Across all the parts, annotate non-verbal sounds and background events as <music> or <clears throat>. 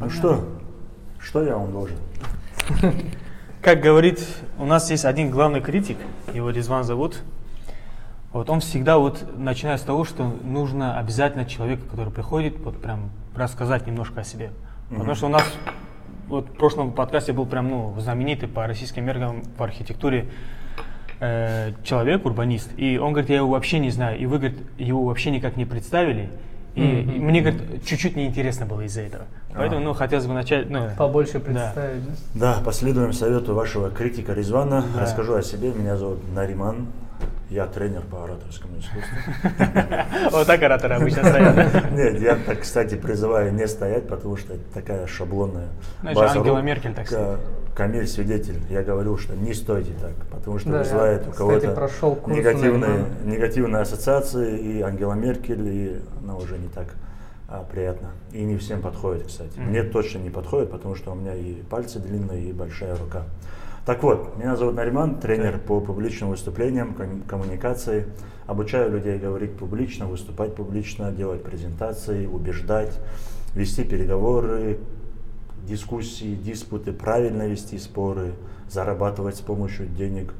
Ну что? Что я вам должен? Как говорит, у нас есть один главный критик, его Резван зовут. Вот он всегда вот начинает с того, что нужно обязательно человеку, который приходит, вот прям рассказать немножко о себе. Потому что у нас вот в прошлом подкасте был прям ну, знаменитый по российским меркам в архитектуре э, человек, урбанист. И он говорит, я его вообще не знаю. И вы, говорит, его вообще никак не представили. И, и мне, говорит, чуть-чуть неинтересно было из-за этого. Поэтому, ну, хотелось бы начать, ну, Побольше да. представить. да? Да, последуем совету вашего критика Резвана. Расскажу о себе. Меня зовут Нариман. Я тренер по ораторскому искусству. <laughs> Вот так ораторы обычно стоят. <laughs> Нет, я, так, кстати, призываю не стоять, потому что это такая шаблонная Знаешь, база. Ангела Меркель так стоит. Камиль свидетель. Я говорил, что не стойте так, потому что Да, я, вызывает у кого-то негативные, негативные ассоциации, и Ангела Меркель, и она уже не так а, приятно. И не всем подходит, кстати. Мне точно не подходит, потому что у меня и пальцы длинные, и большая рука. Так вот, меня зовут Нариман, тренер по публичным выступлениям, ком- коммуникации. Обучаю людей говорить публично, выступать публично, делать презентации, убеждать, вести переговоры, дискуссии, диспуты, правильно вести споры, зарабатывать с помощью денег,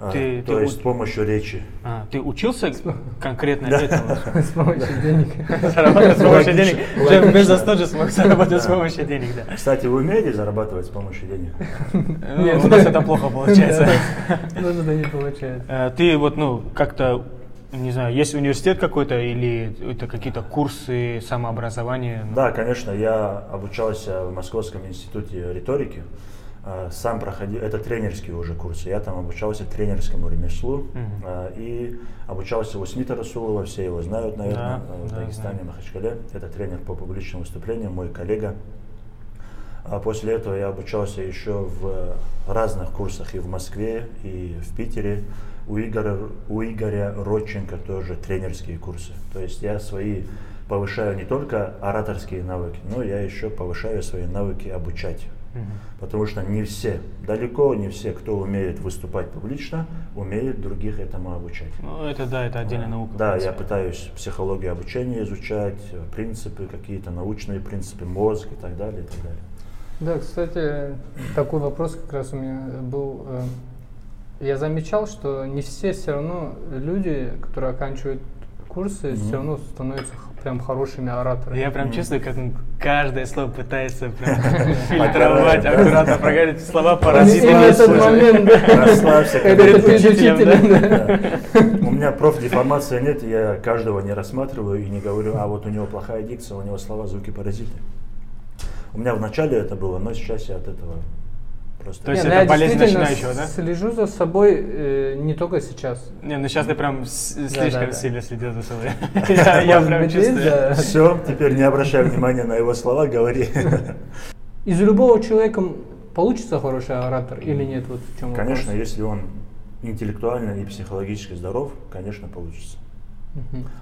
а, Ты- то ты есть у- с помощью речи. А, ты учился конкретно Да. этому? С помощью денег. Заработать с помощью денег. Джефф Безос тоже смог заработать с помощью денег, да. Кстати, вы умеете зарабатывать с помощью денег? Ну, У нас это плохо получается. <laughs> Ну, это не получается. Э, Ты вот, ну, как-то, не знаю, есть университет какой-то или это какие-то курсы самообразования? Да, конечно, я обучался в Московском институте риторики. А, Сам проходил, это тренерские уже курсы. Я там обучался тренерскому ремеслу а, и обучался у Смита Расулова, все его знают, наверное, Да, а, в да, Дагестане, знаю. Махачкале. Это тренер по публичным выступлениям, мой коллега. А после этого я обучался еще в разных курсах и в Москве, и в Питере. У Игоря, у Игоря Родченко тоже тренерские курсы. То есть я свои повышаю не только ораторские навыки, но я еще повышаю свои навыки обучать. Потому что не все, далеко не все, кто умеет выступать публично, умеет других этому обучать. Ну, это да, это отдельная наука. в Да, я пытаюсь психологию обучения изучать, э, принципы какие-то, научные принципы, мозг и так далее, и так далее. Да, кстати, такой вопрос как раз у меня был. Я замечал, что не все все равно люди, которые оканчивают курсы, все равно становятся прям хорошими ораторами. Я прям чувствую, как он каждое слово пытается прям <laughs> фильтровать, аккуратно проговорить слова паразиты. этот момент, да. Расслабься, перед учителем. У меня профдеформации нет, я каждого не рассматриваю и не говорю, а вот у него плохая дикция, у него слова, звуки, паразиты. У меня вначале это было, но сейчас я от этого просто... То есть Не, ну это я болезнь начинающего, да? Слежу за собой э, не только сейчас. Не, ну сейчас ты прям с- слишком да. сильно следил за собой. <laughs> Я прям чувствую. да. Все, теперь не обращай внимания на его слова, говори. <laughs> Из любого человека получится хороший оратор или нет? Вот в чем Конечно, вопрос. если он интеллектуально и психологически здоров, конечно, получится.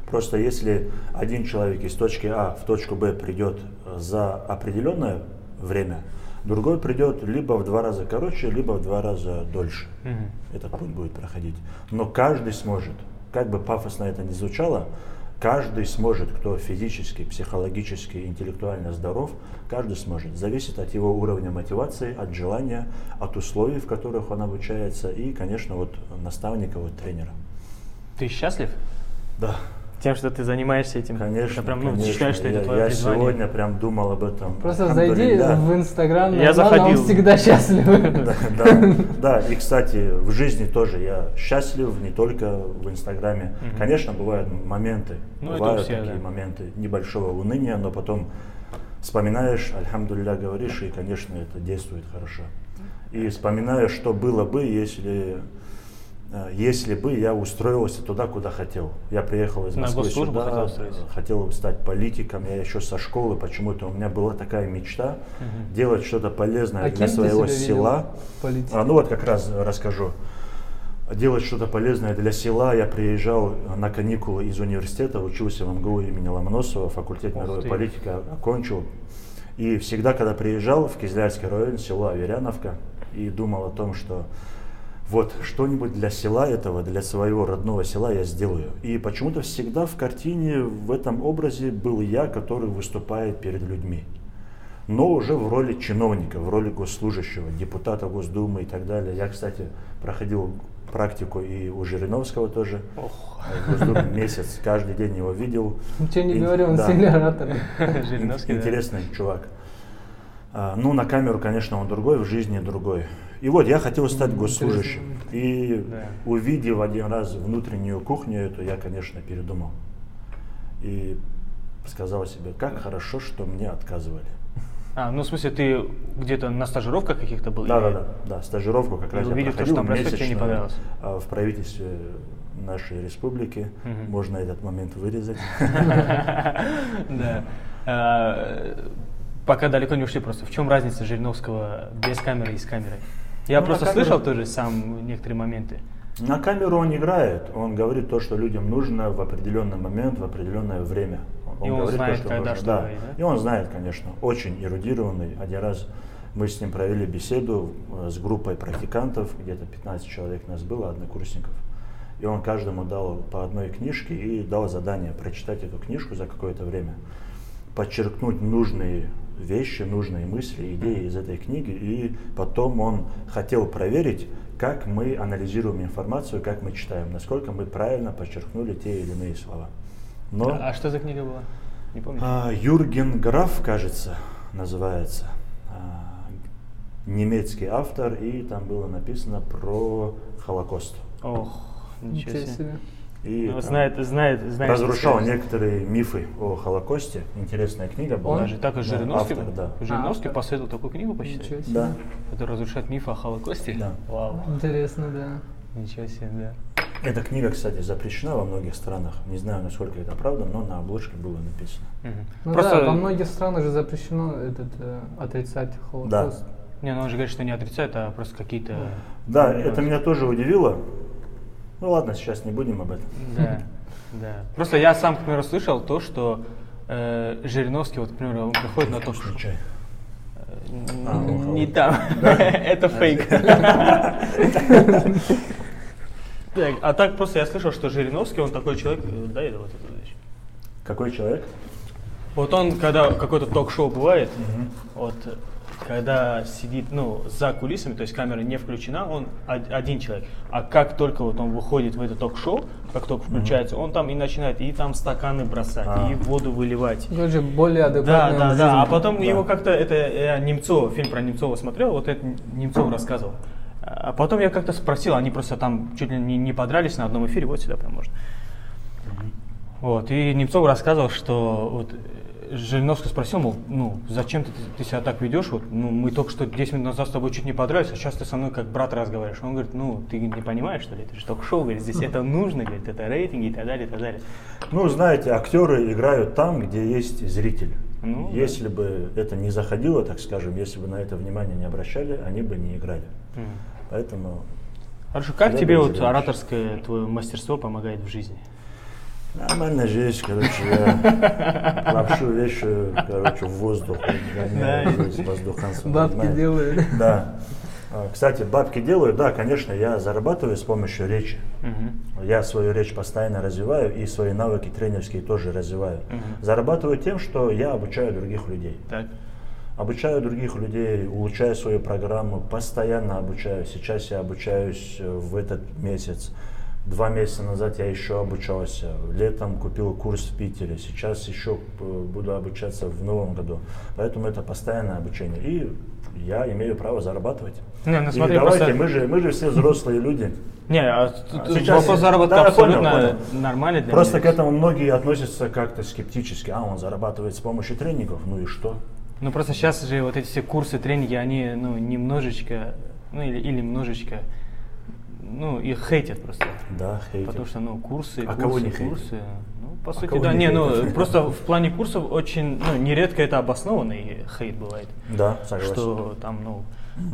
Просто если один человек из точки А в точку Б придет за определенное время, другой придет либо в два раза короче, либо в два раза дольше. Мгм. Этот путь будет проходить. Но каждый сможет. Как бы пафосно это ни звучало, каждый сможет, кто физически, психологически, интеллектуально здоров, каждый сможет. Зависит от его уровня мотивации, от желания, от условий, в которых он обучается и, конечно, от наставника, от тренера. Ты счастлив Да. Тем, что ты занимаешься этим? Конечно, Ты прям, ну, конечно. считаешь, что это я, твое я призвание? сегодня прям думал об этом. Просто зайди Альхамдулилля. в Инстаграм, Я он заходил. всегда счастлив. <laughs> Да, да, да, и кстати, в жизни тоже я счастлив, не только в Инстаграме. Мгм. Конечно, бывают моменты, Ну, это бывают всех, такие да. моменты небольшого уныния, но потом вспоминаешь, альхамдулилля говоришь, и, конечно, это действует хорошо. И вспоминаешь, что было бы, если, если бы я устроился туда, куда хотел. Я приехал из На Москвы госслужбу сюда, хотел устроиться? э, хотел стать политиком, я еще со школы почему-то, у меня была такая мечта Мгм. делать что-то полезное А для своего села. в политике? А, ну вот как раз расскажу. Делать что-то полезное для села. Я приезжал на каникулы из университета, учился в МГУ имени Ломоносова, факультет мировой политики окончил. И всегда, когда приезжал в Кизлярский район, село Аверяновка, и думал о том, что вот что-нибудь для села этого, для своего родного села я сделаю. И почему-то всегда в картине, в этом образе был я, который выступает перед людьми. но уже в роли чиновника, в роли госслужащего, депутата Госдумы и так далее. Я, кстати, проходил практику и у Жириновского тоже. Ох, В Госдуме месяц, каждый день его видел. Ничего не И- говорю, он да. сильный оратор. <laughs> Жириновский, да. Интересный чувак. А, ну, на камеру, конечно, он другой, в жизни другой. И вот я хотел стать госслужащим. И Да. увидев один раз внутреннюю кухню эту, я, конечно, передумал. И сказал себе, как хорошо, что мне отказывали. А, ну в смысле, ты где-то на стажировках каких-то был? Да, или- да, да, да, стажировку как раз я увидел то, проходил что там происходит, тебе не месячную, понравилось. а, в правительстве нашей республики. Мгм. Можно этот момент вырезать. <laughs> Да. А, Пока далеко не ушли просто. В чем разница Жириновского без камеры и с камерой? Я Ну, просто камеру- слышал тоже сам некоторые моменты. На камеру он играет, он говорит то, что людям нужно в определенный момент, в определенное время. И он говорит знает, когда что да. говорить, да? И он знает, конечно, очень эрудированный. Один раз мы с ним провели беседу э, с группой практикантов, где-то 15 человек нас было, однокурсников. И он каждому дал по одной книжке и дал задание прочитать эту книжку за какое-то время, подчеркнуть нужные вещи, нужные мысли, идеи из этой книги. И потом он хотел проверить, как мы анализируем информацию, как мы читаем, насколько мы правильно подчеркнули те или иные слова. Но А что за книга была? Не помню. а, Юрген Граф, кажется, называется. А, немецкий автор, и там было написано про Холокост. Ох, Ничего себе. И Ну, там знает, знает, знает. разрушал сказать. некоторые мифы о Холокосте. Интересная книга была. Даже так и Да, Жириновский, автор, да. Жириновский автор. посоветовал такую книгу почитать. Ничего себе. Да. Это разрушает миф о Холокосте? Да. Вау. Интересно, да. Ничего себе, да. Эта книга, кстати, запрещена во многих странах. Не знаю, насколько это правда, но на обложке было написано. Мгм. Ну Просто, да, во многих странах же запрещено этот э, отрицать Холокост. не, ну он же говорит, что не отрицает, а просто какие-то... Да, это меня тоже удивило. Ну ладно, сейчас не будем об этом. Да, да. Просто я сам, к примеру, слышал то, что э, Жириновский, вот, к примеру, он приходит на то, что... Чай. Н- А, он Не там. <laughs> Это фейк. Так, а так просто я слышал, что Жириновский, он такой человек, э, да, это вот эту вещь. Какой человек? Вот он, когда какое-то ток-шоу бывает, вот, э, когда сидит, ну, за кулисами, то есть камера не включена, он од- один человек. А как только вот он выходит в это ток-шоу, как только включается, он там и начинает и там стаканы бросать, А. и воду выливать. Короче, более Да, адекватная да, жизнь. да. А потом Да. его как-то это я Немцова, фильм про Немцова смотрел, вот это Немцов рассказывал. А потом я как-то спросил, они просто там чуть ли не, не подрались на одном эфире, вот сюда прям можно. Вот, и Немцов рассказывал, что вот Жириновский спросил, мол, ну, зачем ты, ты себя так ведешь? Вот, ну, мы только что 10 минут назад с тобой чуть не подрались, а сейчас ты со мной как брат разговариваешь. Он говорит, ну, ты не понимаешь, что ли, это же ток-шоу, говорит, здесь это нужно, говорит, это рейтинги и так далее, и так далее. Ну, знаете, актеры играют там, где есть зритель. Ну, да. если бы это не заходило, так скажем, если бы на это внимание не обращали, они бы не играли. М. Поэтому Хорошо, как тебе вот ораторское твое мастерство помогает в жизни? Нормальная жизнь, короче, я <laughs> лапшу вешаю, короче, в воздух, гоняю Да. Бабки делают. Да. А, Кстати, бабки делаю, да, конечно, я зарабатываю с помощью речи. Мгм. Я свою речь постоянно развиваю и свои навыки тренерские тоже развиваю. Мгм. Зарабатываю тем, что я обучаю других людей. Так. Обучаю других людей, улучшаю свою программу, постоянно обучаю. Сейчас я обучаюсь э, в этот месяц. Два месяца назад я еще обучался. Летом купил курс в Питере. Сейчас еще э, буду обучаться в новом году. Поэтому это постоянное обучение. И я имею право зарабатывать. Не, ну И смотри, давайте, просто- мы же, мы же все взрослые люди. Не, а А сейчас- вопрос заработка Да, я понял, абсолютно понял. нормальный для Просто к меня. этому многие относятся как-то скептически. А, он зарабатывает с помощью тренингов. Ну и что? Ну просто сейчас же вот эти все курсы, тренинги, они ну немножечко, ну или, или немножечко, ну их хейтят просто. Да, хейтят. Потому что, ну, курсы, А курсы, кого не хейтят? курсы. Ну, по А сути, да. не Не, ну, просто в плане курсов очень, ну, нередко это обоснованный хейт бывает. Да, согласен. Что там, ну,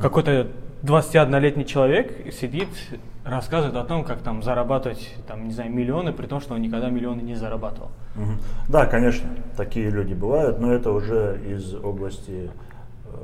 какой-то 21-летний человек сидит, рассказывает о том, как там зарабатывать, там, не знаю, миллионы, при том, что он никогда миллионы не зарабатывал. Да, конечно, такие люди бывают, но это уже из области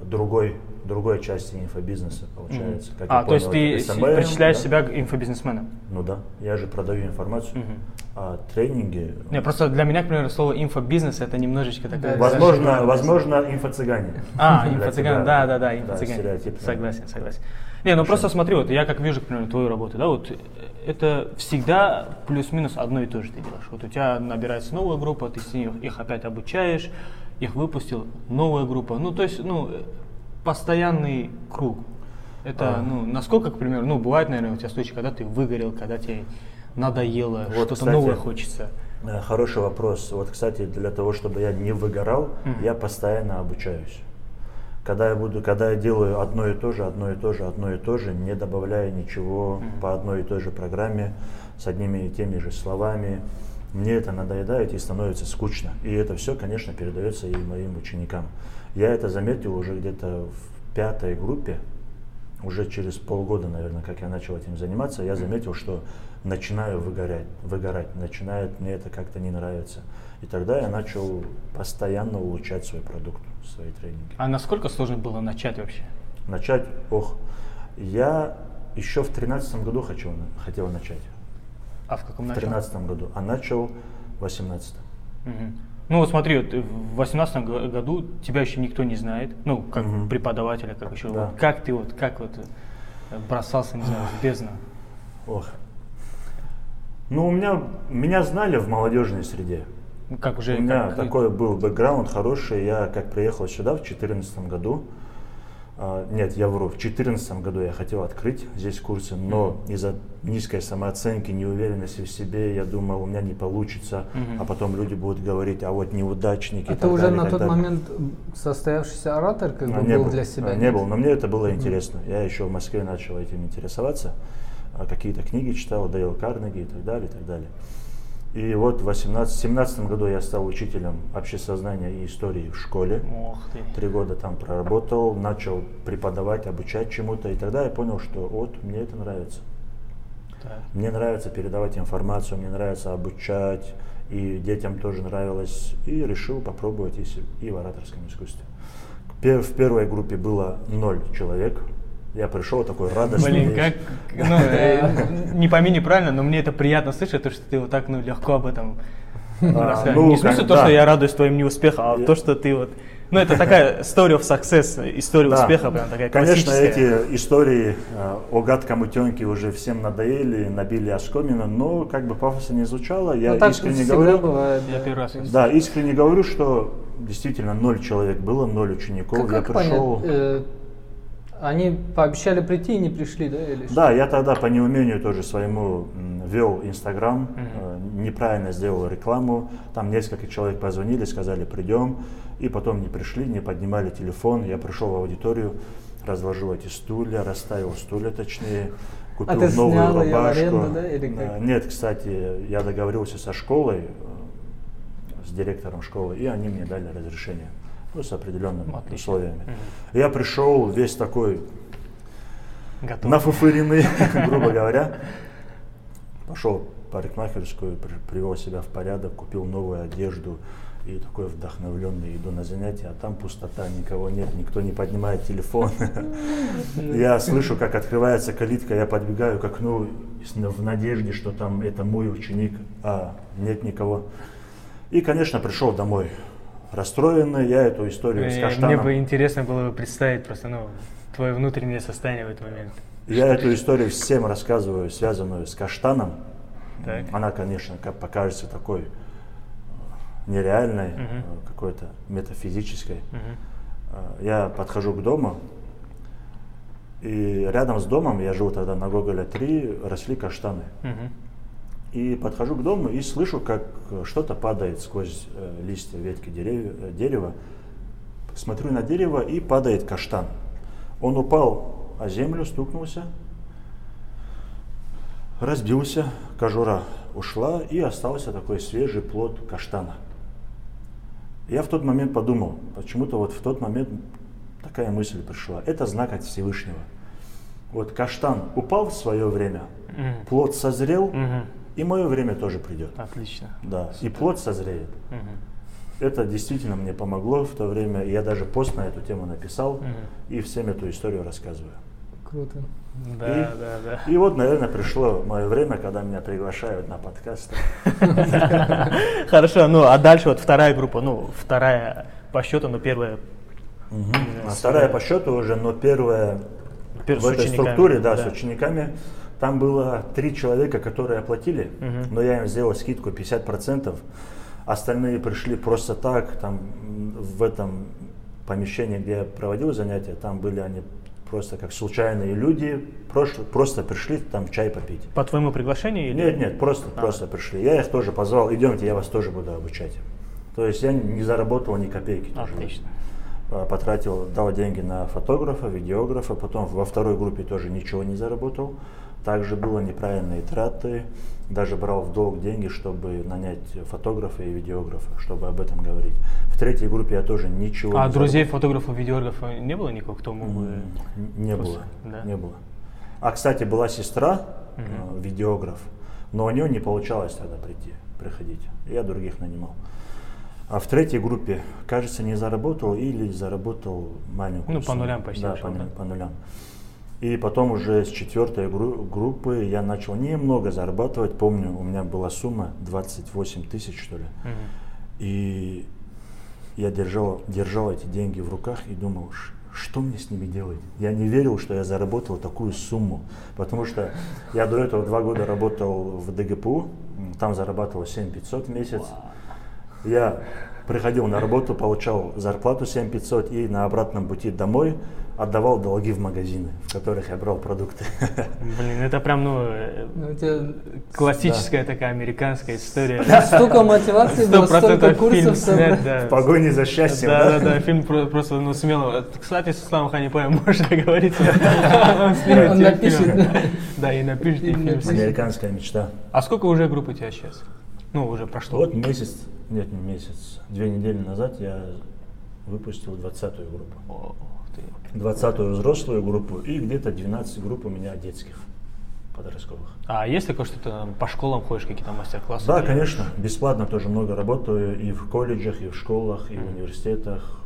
другой, другой части инфобизнеса, получается. Как я А, то есть понял, ты это с- SMM, причисляешь да? себя к инфобизнесменам? Ну да, я же продаю информацию, Мгм. а тренинги... Не, просто для меня, к примеру, слово инфобизнес это немножечко такое. Да, Возможно, зашибали. возможно, инфо-цыгане. А, Для инфо-цыган, тебя. да, да, да, Да, инфо-цыган. стереотипно. Согласен, согласен. Не, ну просто смотри, вот я как вижу, к примеру, твою работу, да, вот э, это всегда плюс-минус одно и то же ты делаешь. Вот у тебя набирается новая группа, ты с них их опять обучаешь, их выпустил, новая группа. Ну, то есть, ну, э, постоянный круг. Это, А. ну, насколько, к примеру, ну, бывает, наверное, у тебя случаи, когда ты выгорел, когда тебе надоело, Вот, что-то кстати, новое хочется. Э, Хороший вопрос. Вот, кстати, для того, чтобы я не выгорал, Мгм. я постоянно обучаюсь. Когда я буду, когда я делаю одно и то же, одно и то же, одно и то же, не добавляя ничего Мгм. по одной и той же программе, с одними и теми же словами, мне это надоедает и становится скучно. И это все, конечно, передается и моим ученикам. Я это заметил уже где-то в пятой группе, уже через полгода, наверное, как я начал этим заниматься, я заметил, что начинаю выгорать, выгорать, начинает мне это как-то не нравиться. И тогда я начал постоянно улучшать свой продукт, свои тренинги. А насколько сложно было начать вообще? Начать, ох, я еще в тринадцатом году хочу, хотел начать. А в каком В начале? тринадцатом году, а начал в восемнадцатом. Мгм. Ну вот смотри, вот в восемнадцатом го- году тебя еще никто не знает, ну как Мгм. преподавателя, как еще. Да. Вот как ты вот, как вот э, бросался, не знаю, в бездну? Ох. Ну, у меня, меня знали в молодежной среде. Ну, Как уже... У меня как- такой был бэкграунд хороший. Я как приехал сюда в 2014 году, а, нет, я вру, в 2014 году я хотел открыть здесь курсы, но из-за низкой самооценки, неуверенности в себе, я думал, у меня не получится, Мгм. а потом люди будут говорить, а вот неудачники. Это уже далее, на тот далее. момент состоявшийся оратор как А, бы не был был, для себя? а, не нет? был, но мне это было интересно. Я еще в Москве начал этим интересоваться, а, какие-то книги читал, Дейл Карнеги и так далее, и так далее. И вот в 2017 году я стал учителем общесознания и истории в школе. Три года там проработал, начал преподавать, обучать чему-то, и тогда я понял, что вот мне это нравится. Так. Мне нравится передавать информацию, мне нравится обучать, и детям тоже нравилось, и решил попробовать и, в ораторском искусстве. В первой группе было ноль человек. Я пришел такой радостный. Блин, как, <laughs> ну, э, не пойми неправильно, но мне это приятно слышать, то, что ты вот так, ну, легко об этом А, <laughs> ну, Не в смысле как- то, что я радуюсь твоим неуспехам, а Я- то, что ты вот... Ну, это такая story of success, история Да. успеха, прям такая Конечно, эти истории э, о гадком утенке уже всем надоели, набили оскомину, но как бы пафосно не звучало, я Ну, искренне говорю, бывает. Я да. первый раз да, искренне говорю, что действительно ноль человек было, ноль учеников. Как, я как пришел. понять? Они пообещали прийти и не пришли, да? Или что? Да, я тогда по неумению тоже своему вел Инстаграм, э, неправильно сделал рекламу. Там несколько человек позвонили, сказали придем, и потом не пришли, не поднимали телефон. Я пришел в аудиторию, разложил эти стулья, расставил стулья точнее, купил А ты новую снял её в рубашку. аренду, да, или как? Э, Нет, кстати, я договорился со школой, э, с директором школы, и они мне дали разрешение. Ну, с определенными Отлично. условиями. Я пришел весь такой Готов. нафуфыренный, <laughs> грубо говоря. Пошел в парикмахерскую, при- привел себя в порядок, купил новую одежду и такой вдохновленный иду на занятия, а там пустота, никого нет, никто не поднимает телефон. <laughs> <laughs> Я слышу, как открывается калитка, я подбегаю к окну в надежде, что там это мой ученик, а нет никого. И, конечно, пришел домой расстроенный, я эту историю с Э, Мне каштаном. бы интересно было бы представить просто, ну, твое внутреннее состояние в этот момент. Я эту историю всем рассказываю, связанную с каштаном. Так. Она, конечно, как покажется такой э, нереальной, э, какой-то метафизической. Э, Я подхожу к дому, и рядом с домом, я жил тогда на Гоголя 3, росли каштаны. Мгм. И подхожу к дому и слышу, как э, что-то падает сквозь э, листья, ветки деревья, э, дерева. Смотрю на дерево и падает каштан. Он упал о землю, стукнулся, разбился, кожура ушла и остался такой свежий плод каштана. Я в тот момент подумал, почему-то вот в тот момент такая мысль пришла. Это знак от Всевышнего. Вот каштан упал в свое время, плод созрел, Мгм. И мое время тоже придет. Отлично. Да, и плод созреет. Мгм. это действительно мне помогло в то время. Я даже пост на эту тему написал и всем эту историю рассказываю. Круто. Да, И- да, да. И вот, наверное, пришло мое время, когда меня приглашают на подкасты. <laughs> Хорошо, ну а дальше вот вторая группа, ну вторая по счету, но первая А вторая по счету уже, но первая Пер- в с этой структуре, да, да. с учениками. Там было три человека, которые оплатили, Мгм. но я им сделал скидку 50%. Остальные пришли просто так, там в этом помещении, где я проводил занятия, там были они просто как случайные люди, прошло- просто пришли там чай попить. по твоему приглашению или? Нет, нет, просто, А. просто пришли. Я их тоже позвал, идемте, я вас тоже буду обучать. То есть я не заработал ни копейки. тоже. Отлично. А, Потратил, дал деньги на фотографа, видеографа, потом во второй группе тоже ничего не заработал. Также было неправильные траты, даже брал в долг деньги, чтобы нанять фотографа и видеографа, чтобы об этом говорить. В третьей группе я тоже ничего А не друзей, заработал. фотографов, видеографов не было никого, кто мог бы... Не Просто, было, да. не было. А, кстати, была сестра, э, видеограф, но у нее не получалось тогда прийти, приходить. Я других нанимал. А в третьей группе, кажется, не заработал или заработал маленькую Ну, по сумму. нулям почти Да, по, да. по нулям. И потом уже с четвертой гру- группы я начал немного зарабатывать. Помню, у меня была сумма 28 тысяч, что ли. Мгм. И я держал, держал эти деньги в руках и думал, «Ш- что мне с ними делать? Я не верил, что я заработал такую сумму, потому что я до этого два года работал в ДГПУ, там зарабатывал 7 500 в месяц. Я приходил на работу, получал зарплату 7 500 и на обратном пути домой отдавал долги в магазины, в которых я брал продукты. <laughs> Блин, это прям, ну, э, Ну, тебя классическая такая американская история. <laughs> столько мотивации было, столько курсов снят, да. В погоне за счастьем. Да, да, да, фильм про- просто, ну, смело. Кстати, с Исламом Ханипаем <laughs> можно говорить. Он напишет, фильм. да. Да, и напишет. Американская мечта. А сколько уже групп у тебя сейчас? Ну, уже прошло. Вот месяц, нет, не месяц, две недели назад я выпустил 20-ю группу. О, ух ты. 20-ю взрослую группу и где-то 12 групп у меня детских подростковых. А есть такое, что ты там по школам ходишь, какие-то мастер-классы? Да, делаешь? конечно, бесплатно тоже много работаю и в колледжах, и в школах, и в университетах.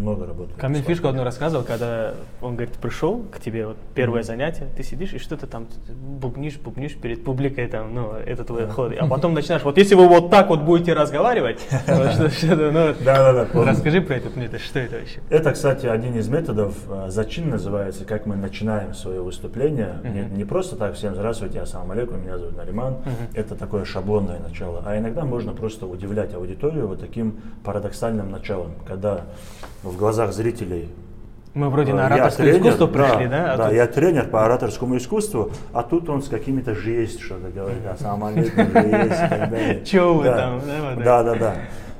Много работаю. Камиль бесплатно. фишку одну рассказывал, когда он, говорит, пришел к тебе, вот первое занятие, ты сидишь и что-то там бубнишь, бубнишь перед публикой, там, ну, это твой ход. А <laughs> потом начинаешь, вот если вы вот так вот будете разговаривать, <laughs> ну, Да-да-да, расскажи про этот метод, что это вообще? Это, кстати, один из методов, а, зачин называется, как мы начинаем свое выступление. Не, не просто так, всем здравствуйте, ассаламу алейкум, меня зовут Нариман. Это такое шаблонное начало. А иногда можно просто удивлять аудиторию вот таким парадоксальным началом, когда в глазах зрителей Мы вроде э, на я ораторское тренер, искусство пришли, да? А Да, тут- я тренер по ораторскому искусству, а тут он с какими-то жесть что-то говорит, ассаламу алейкум, жесть. <laughs> Чё вы там, да, Да, да.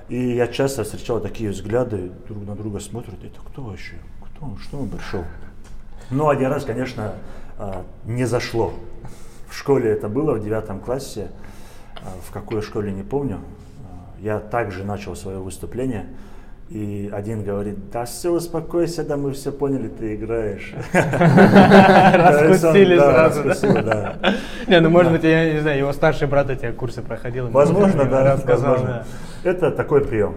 И я часто встречал такие взгляды, друг на друга смотрят, это кто вообще? Кто он? Что он пришел? Ну, один раз, конечно, а, не зашло. В школе это было, в девятом классе, а, в какой школе не помню. А, Я также начал свое выступление, и один говорит, да все, успокойся, да мы все поняли, ты играешь. <laughs> Раскусили сразу, да? Не, ну может быть, я не знаю, его старший брат эти курсы проходил. Возможно, да, рассказал, возможно. Это такой прием.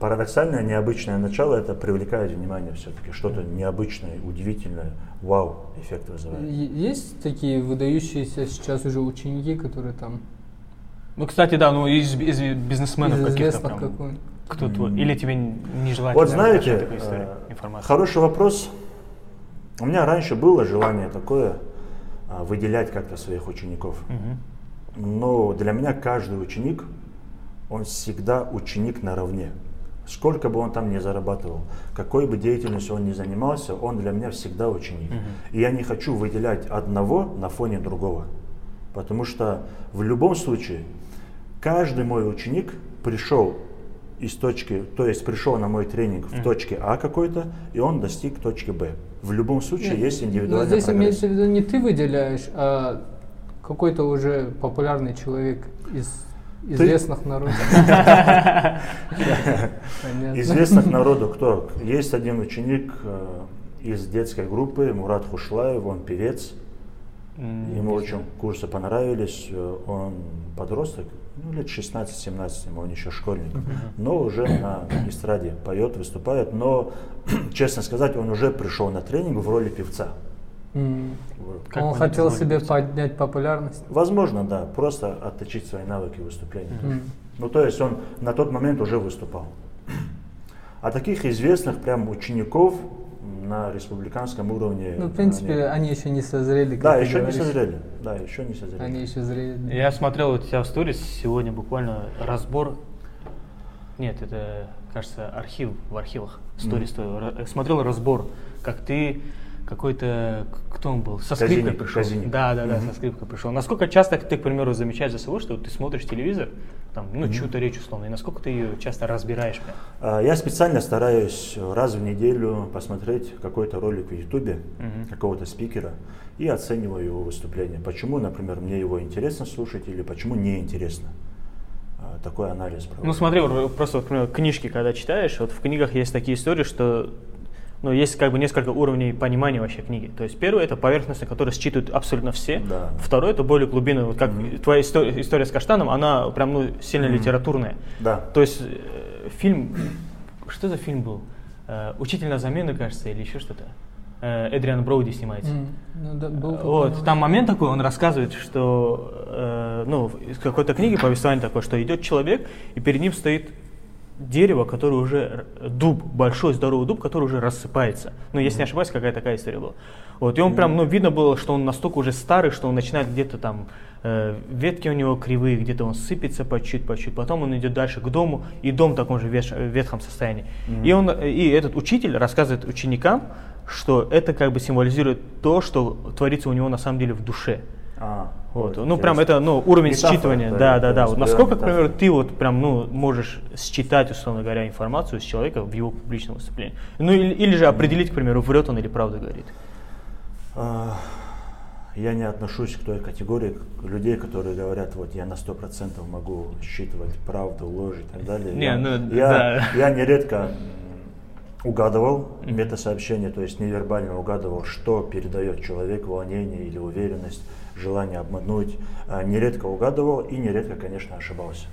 Парадоксальное, необычное начало, это привлекает внимание все-таки. Что-то необычное, удивительное, вау, эффект вызывает. Есть такие выдающиеся сейчас уже ученики, которые там Ну, кстати, да, ну из, из бизнесменов из каких-то прям. какой Кто твой? Или тебе не желательно Вот знаете, такую историю, э, информацию? хороший вопрос. У меня раньше было желание такое, а, выделять как-то своих учеников. Мгм. Но для меня каждый ученик, он всегда ученик наравне. Сколько бы он там ни зарабатывал, какой бы деятельностью он ни занимался, он для меня всегда ученик. И я не хочу выделять одного на фоне другого. Потому что в любом случае каждый мой ученик пришел из точки, то есть пришел на мой тренинг в точке А какой-то, и он достиг точки Б. В любом случае есть Но индивидуальный здесь прогресс. имеется в виду не ты выделяешь, а какой-то уже популярный человек из известных народов. <laughs> Понятно. Известных народу кто? Есть один ученик э, из детской группы, Мурат Хушлаев, он певец. Ему очень курсы понравились. э, Он подросток, ну, лет 16-17, ему он еще школьник. Но уже на эстраде поет, выступает. Но, <clears throat> честно сказать, он уже пришел на тренинг в роли певца. Как Он хотел себе быть? поднять популярность. Возможно, да, просто отточить свои навыки выступления. М. Ну, то есть он на тот момент уже выступал. <clears throat> А таких известных прям учеников на республиканском уровне... Ну, в принципе, они- они еще не созрели. как да, еще не говоришь. созрели. Да, еще не созрели. Они еще зрели. Я смотрел у тебя в сторис сегодня буквально разбор. Нет, это, кажется, архив в архивах. Сторис твой. Ра- Смотрел разбор, как ты какой-то, кто он был, со Казиник, скрипкой пришел. Казиник. Да, да, да, Мгм. со скрипкой пришел. Насколько часто ты, к примеру, замечаешь за собой, что ты смотришь телевизор, там, ну, чью-то речь условно, и насколько ты ее часто разбираешь прям? А, Я специально стараюсь раз в неделю посмотреть какой-то ролик в Ютубе Мгм. какого-то спикера и оцениваю его выступление. Почему, например, мне его интересно слушать или почему неинтересно. А, Такой анализ провожу. Ну смотри, просто, вот, примеру, книжки, когда читаешь, вот в книгах есть такие истории, что ну, есть как бы несколько уровней понимания вообще книги. То есть первый это поверхностно, который считывают абсолютно все. Да. Второй это более глубинный. Вот как Мгм. твоя история, история с Каштаном, она прям ну, сильно Мгм. литературная. Да. То есть э, фильм, что за фильм был? Э, Учитель на замену, кажется, или еще что-то. Э, Эдриан Броуди снимается. М. Ну, да, был такой Вот, там момент такой, он рассказывает, что, э, ну, из какой-то книги повествование такое, что идет человек, и перед ним стоит дерево, которое уже, р- дуб, большой здоровый дуб, который уже рассыпается. Ну, если не ошибаюсь, какая такая история была. Вот, и он прям, ну, видно было, что он настолько уже старый, что он начинает где-то там, э, ветки у него кривые, где-то он сыпется по чуть, по чуть. Потом он идет дальше к дому, и дом в таком же веш- ветхом состоянии. И он, э, и этот учитель рассказывает ученикам, что это как бы символизирует то, что творится у него на самом деле в душе. А, Вот. вот, Ну, прям это, ну, уровень Метафора, считывания. да, Да, да. Вот насколько, к примеру, ты вот прям, ну, можешь считать, условно говоря, информацию с человека в его публичном выступлении. Ну, или, или же определить, к примеру, врет он или правду говорит. А, Я не отношусь к той категории людей, которые говорят, вот я на сто процентов могу считывать правду, ложь и так далее. Не, я, ну, я, да. я нередко м, угадывал метасообщение, то есть невербально угадывал, что передает человек, волнение или уверенность, желание обмануть. А, Нередко угадывал и нередко, конечно, ошибался.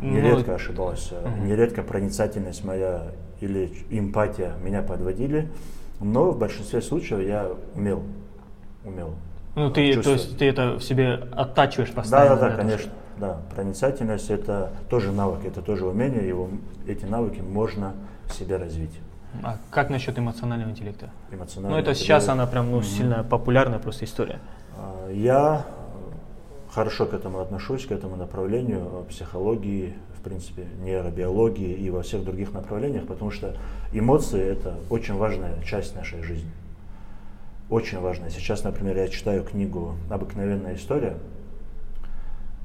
Ну, Нередко ошибался, нередко проницательность моя или эмпатия меня подводили, но в большинстве случаев я умел, умел. Ну, ты, то есть, ты это в себе оттачиваешь Да, постоянно. да, да, что- конечно. Да, проницательность это тоже навык, это тоже умение, его, эти навыки можно в себе развить. А как насчет эмоционального интеллекта? Эмоционально. Ну, это сейчас интеллект. она прям, ну, Мгм. сильно популярная просто история. А, Я хорошо к этому отношусь, к этому направлению э, психологии, в принципе, нейробиологии и во всех других направлениях, потому что эмоции это очень важная часть нашей жизни. Очень важная. Сейчас, например, я читаю книгу «Обыкновенная история»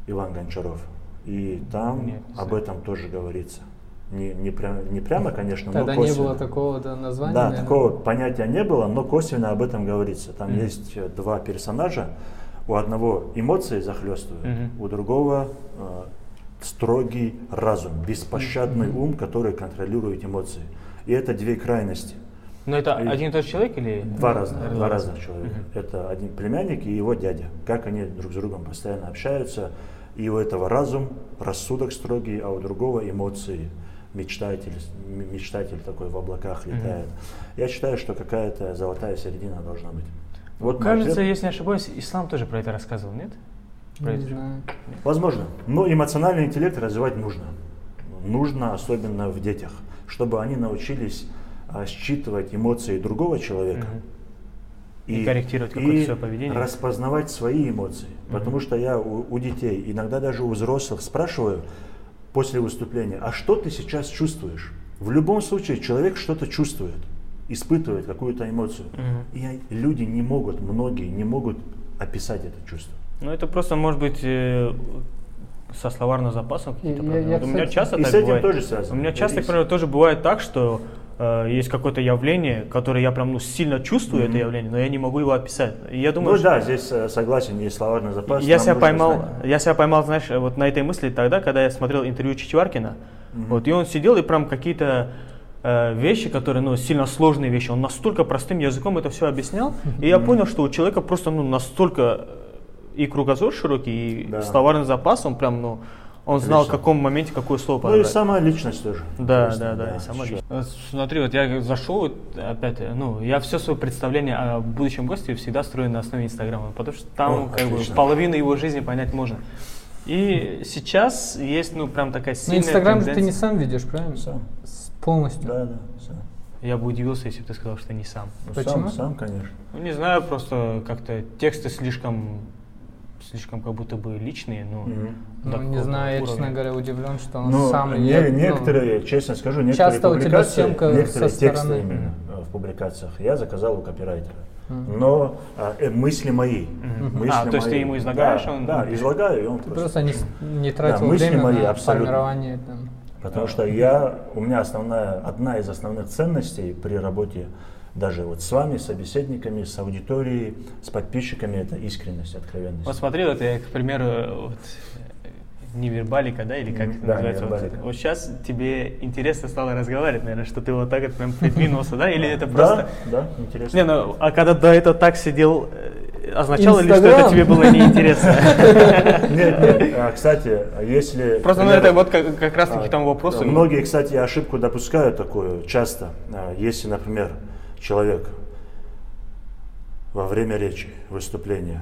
Иван Гончаров, и там Нет, об этом тоже говорится. Не, не, прям- не прямо, конечно, Тогда но не косвенно. было такого да, названия. Да, наверное. такого понятия не было, но косвенно об этом говорится. Там Мгм. есть э, два персонажа. У одного эмоции захлестывают, Мгм. у другого э, строгий разум, беспощадный ум, который контролирует эмоции. И это две крайности. Но это И- один и тот же человек или? Два разных, Два два разных. разных человека. Мгм. Это один племянник и его дядя. Как они друг с другом постоянно общаются. И у этого разум, рассудок строгий, а у другого эмоции. Мечтатель, мечтатель такой в облаках летает. Я считаю, что какая-то золотая середина должна быть. Вот Кажется, ответ. если не ошибаюсь, ислам тоже про это рассказывал, нет? Про Не это знаю. Возможно. Но эмоциональный интеллект развивать нужно. Нужно, особенно в детях, чтобы они научились а, считывать эмоции другого человека. Мгм. И корректировать какое-то и своё поведение. распознавать свои эмоции. Потому что я у, у детей, иногда даже у взрослых спрашиваю после выступления, а что ты сейчас чувствуешь? В любом случае человек что-то чувствует, испытывает какую-то эмоцию. Мгм. И я- люди не могут, многие не могут описать это чувство. Ну, это просто может быть э, со словарным запасом какие-то Я- проблемы. я, Вот у меня кстати, часто и так с этим бывает. тоже связано. У меня часто, к примеру, тоже бывает так, что э, есть какое-то явление, которое я прям ну, сильно чувствую это Мгм. явление, но я не могу его описать. И я думаю, ну что- да, здесь э, согласен, есть словарный запас. я себя поймал, знать. я себя поймал, знаешь, вот на этой мысли тогда, когда я смотрел интервью Чичваркина, Мгм. вот и он сидел и прям какие-то э, вещи, которые, ну, сильно сложные вещи, он настолько простым языком это все объяснял, и я понял, что у человека просто, ну, настолько и кругозор широкий, и Да. словарный запас, он прям, ну, он знал, в каком моменте какое слово Ну и подобрать. сама личность тоже. Да, Интересно, да, да, и сама личность. Смотри, вот я зашел, вот опять, ну, я все свое представление о будущем госте всегда строю на основе Инстаграма, потому что там О, как бы отлично. половину его жизни понять можно. И сейчас есть, ну, прям такая Ну, сильная Инстаграм же ты не сам ведешь, правильно? Сам. С- Полностью. Да, да, сам. Я бы удивился, если бы ты сказал, что не сам. Ну, Почему? Сам, сам, конечно. Ну, не знаю, просто как-то тексты слишком, слишком как будто бы личные, ну, Мгм. Ну, не знаю, я, уровня. честно говоря, удивлен, что он Ну, сам... не- я- ну, некоторые, честно скажу, некоторые часто у тебя публикации, съемка некоторые со тексты стороны. именно э, в публикациях я заказал у копирайтера. Мгм. Но а, э, мысли мои. Мгм. мысли А, то есть ты мои. ему излагаешь, Да, он- да, излагаю, и он Ты просто... просто не, не тратил мысли время мои на абсолютно. формирование там. Потому что я, у меня основная, одна из основных ценностей при работе даже вот с вами, с собеседниками, с аудиторией, с подписчиками, это искренность, откровенность. Вот смотри, вот я, к примеру, вот, невербалика, да, или как это да, называется? Вот, вот сейчас тебе интересно стало разговаривать, наверное, что ты вот так вот прям придвинулся, да, или это Да, просто... да, интересно. Не, ну, а когда до этого так сидел, э, означало ли, что это тебе было неинтересно? <laughs> Нет, нет, а, кстати, если... Просто, ну, это вот как, как раз таки а, к тому вопросу. ну, Многие, кстати, ошибку допускают такую часто. А, Если, например, человек во время речи, выступления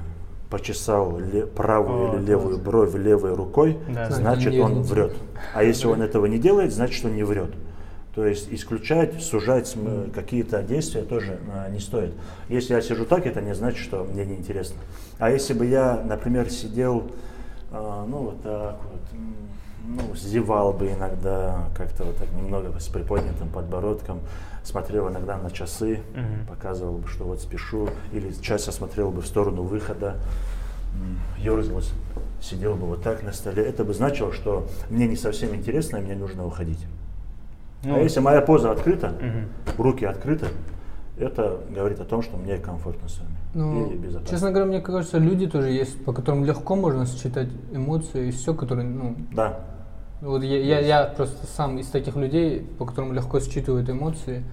почесал ле- правую Вот, или левую вот. бровь левой рукой, Да. значит Не он верните. врет. А если он этого не делает, значит он не врет. То есть исключать, сужать какие-то действия тоже а, не стоит. Если я сижу так, это не значит, что мне неинтересно. А если бы я, например, сидел, а, ну вот так вот, ну, зевал бы иногда, как-то вот так немного с приподнятым подбородком, смотрел иногда на часы, Мгм. показывал бы, что вот спешу, или часто смотрел бы в сторону выхода, м, ерзался, сидел бы вот так на столе. Это бы значило, что мне не совсем интересно, и мне нужно уходить. ну, а если моя поза открыта, мгм. руки открыты, это говорит о том, что мне комфортно с вами Ну, и безопасно. честно говоря, мне кажется, люди тоже есть, по которым легко можно считать эмоции и все, которые, ну, Да, вот я, я, я просто сам из таких людей, по которым легко считывают эмоции.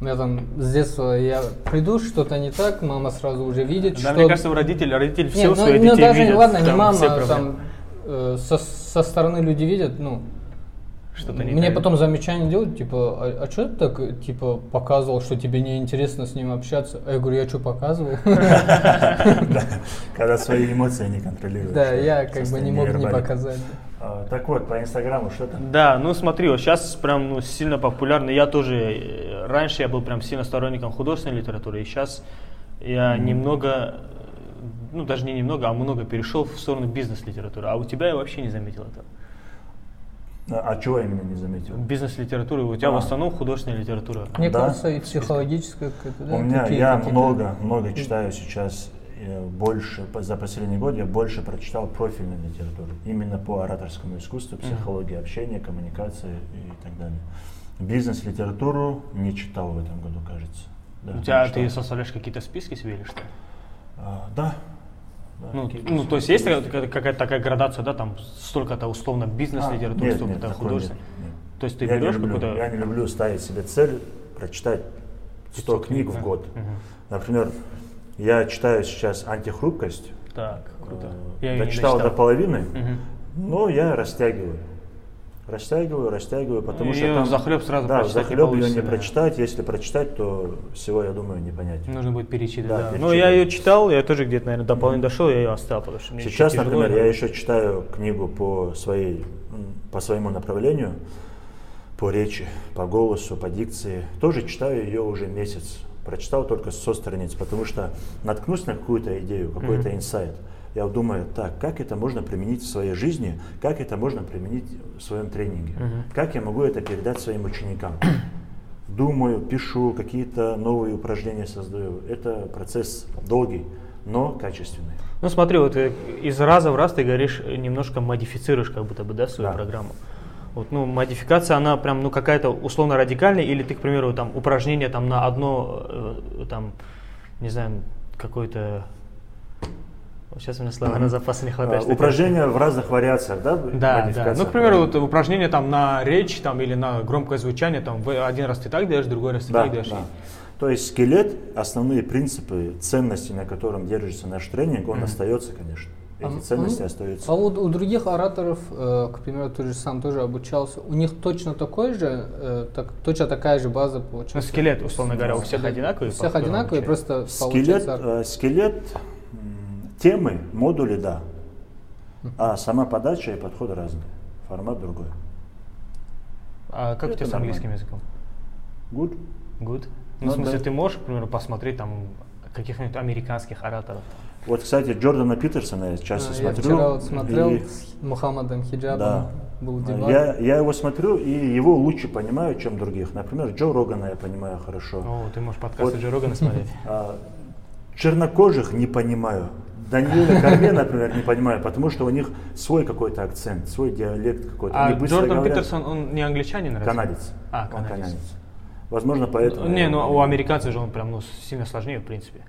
У меня там с детства я приду, что-то не так, мама сразу уже видит, Да, что... мне кажется, у родителей, родители все ну, своих ну, детей даже, видят. ладно, не мама, а там э, со, со стороны люди видят, ну, Что-то не мне так. потом замечание делают, типа, а, что ты так, типа, показывал, что тебе неинтересно с ним общаться? А я говорю, я что, показывал? <laughs> <laughs> когда свои эмоции не контролируешь. Да, я как бы не мог не показать. А, Так вот, по Инстаграму что там? Да, ну смотри, вот сейчас прям ну, сильно популярно. Я тоже, э, раньше я был прям сильно сторонником художественной литературы, и сейчас я немного, э, ну даже не немного, а много перешел в сторону бизнес-литературы. А у тебя я вообще не заметил этого. А а чего именно не заметил? Бизнес-литература, у тебя в А. основном художественная литература. Мне Да? кажется, и психологическая какая-то, да? У меня, какие- я какие-то- много, много читаю сейчас, больше, по- за последний год я больше прочитал профильной литературы, именно по ораторскому искусству, психологии общения, коммуникации и так далее. Бизнес-литературу не читал в этом году, кажется. Да, у тебя ты составляешь какие-то списки себе или что? А, да. да, Ну, ну, то есть есть списки. такая- какая-то такая градация, да, там столько-то условно А, бизнес-литературы, нет, столько-то художественной. То есть ты я берешь какую-то... Я не люблю ставить себе цель прочитать 100 книг в да. год. Мгм. Например, я читаю сейчас «Антихрупкость». Так, круто. Э, Я не Дочитал до дочитал. половины, Мгм. но я растягиваю. Растягиваю, растягиваю, потому Ну, что там... взахлеб сразу да, прочитать не ее не да. прочитать. Если прочитать, то всего, я думаю, не понять. Нужно будет перечитать, Да, да. Ну, перечитать. я ее читал, я тоже где-то, наверное, до половины дошел, я ее оставил, потому что мне Сейчас, тяжело, например, но- я еще читаю книгу по, своей, по своему направлению, по речи, по голосу, по дикции. Тоже читаю ее уже месяц. Прочитал только со страниц, потому что наткнусь на какую-то идею, какой-то Мгм. инсайт. Я думаю, так, как это можно применить в своей жизни, как это можно применить в своем тренинге, Мгм. как я могу это передать своим ученикам. <clears throat> Думаю, пишу, какие-то новые упражнения создаю. Это процесс долгий, но качественный. Ну, смотри, вот э, из раза в раз ты говоришь, э, немножко модифицируешь как будто бы, да, свою Да. программу. Вот, ну, модификация, она прям, ну, какая-то условно радикальная, или ты, к примеру, там, упражнение там на одно, э, там, не знаю, какое-то Сейчас у меня слова на запасы не хватает. Что Упражнения в разных вариациях, да? Да, да. Ну, к примеру, вот упражнение там на речь там, или на громкое звучание, там в- один раз ты так делаешь, другой раз ты Да, так делаешь. да. То есть скелет, основные принципы, ценности, на котором держится наш тренинг, он остается, конечно. Эти А, ценности ну, остаются. А вот у других ораторов, э, к примеру, ты же сам тоже обучался, у них точно такой же, э, так, точно такая же база получается? Ну, скелет, условно говоря, у всех Скелет. одинаковый. У всех обучают. просто Скелет, получается... э, скелет, темы, модули, да. А сама подача и подход разные. Формат другой. А как у Это тебя с нормально. английским языком? Good? Good? Ну, Ну, в смысле, да. ты можешь, к примеру, посмотреть там каких-нибудь американских ораторов? Вот, кстати, Джордана Питерсона я часто А, я смотрю. вчера вот смотрел и- с Мухаммадом Хиджабом, Да. был дебат. Я, я его смотрю и его лучше понимаю, чем других. Например, Джо Рогана я понимаю хорошо. О, ты можешь подкасты Вот. Джо Рогана смотреть. <laughs> А, чернокожих не понимаю. Даниэля Корме, например, не понимаю, потому что у них свой какой-то акцент, свой диалект какой-то. А Джордан говорят. Питерсон, он не англичанин, разве? Канадец. А, Он канадец. Возможно, поэтому... Не, я- ну у американцев же он прям ну, сильно сложнее, в принципе.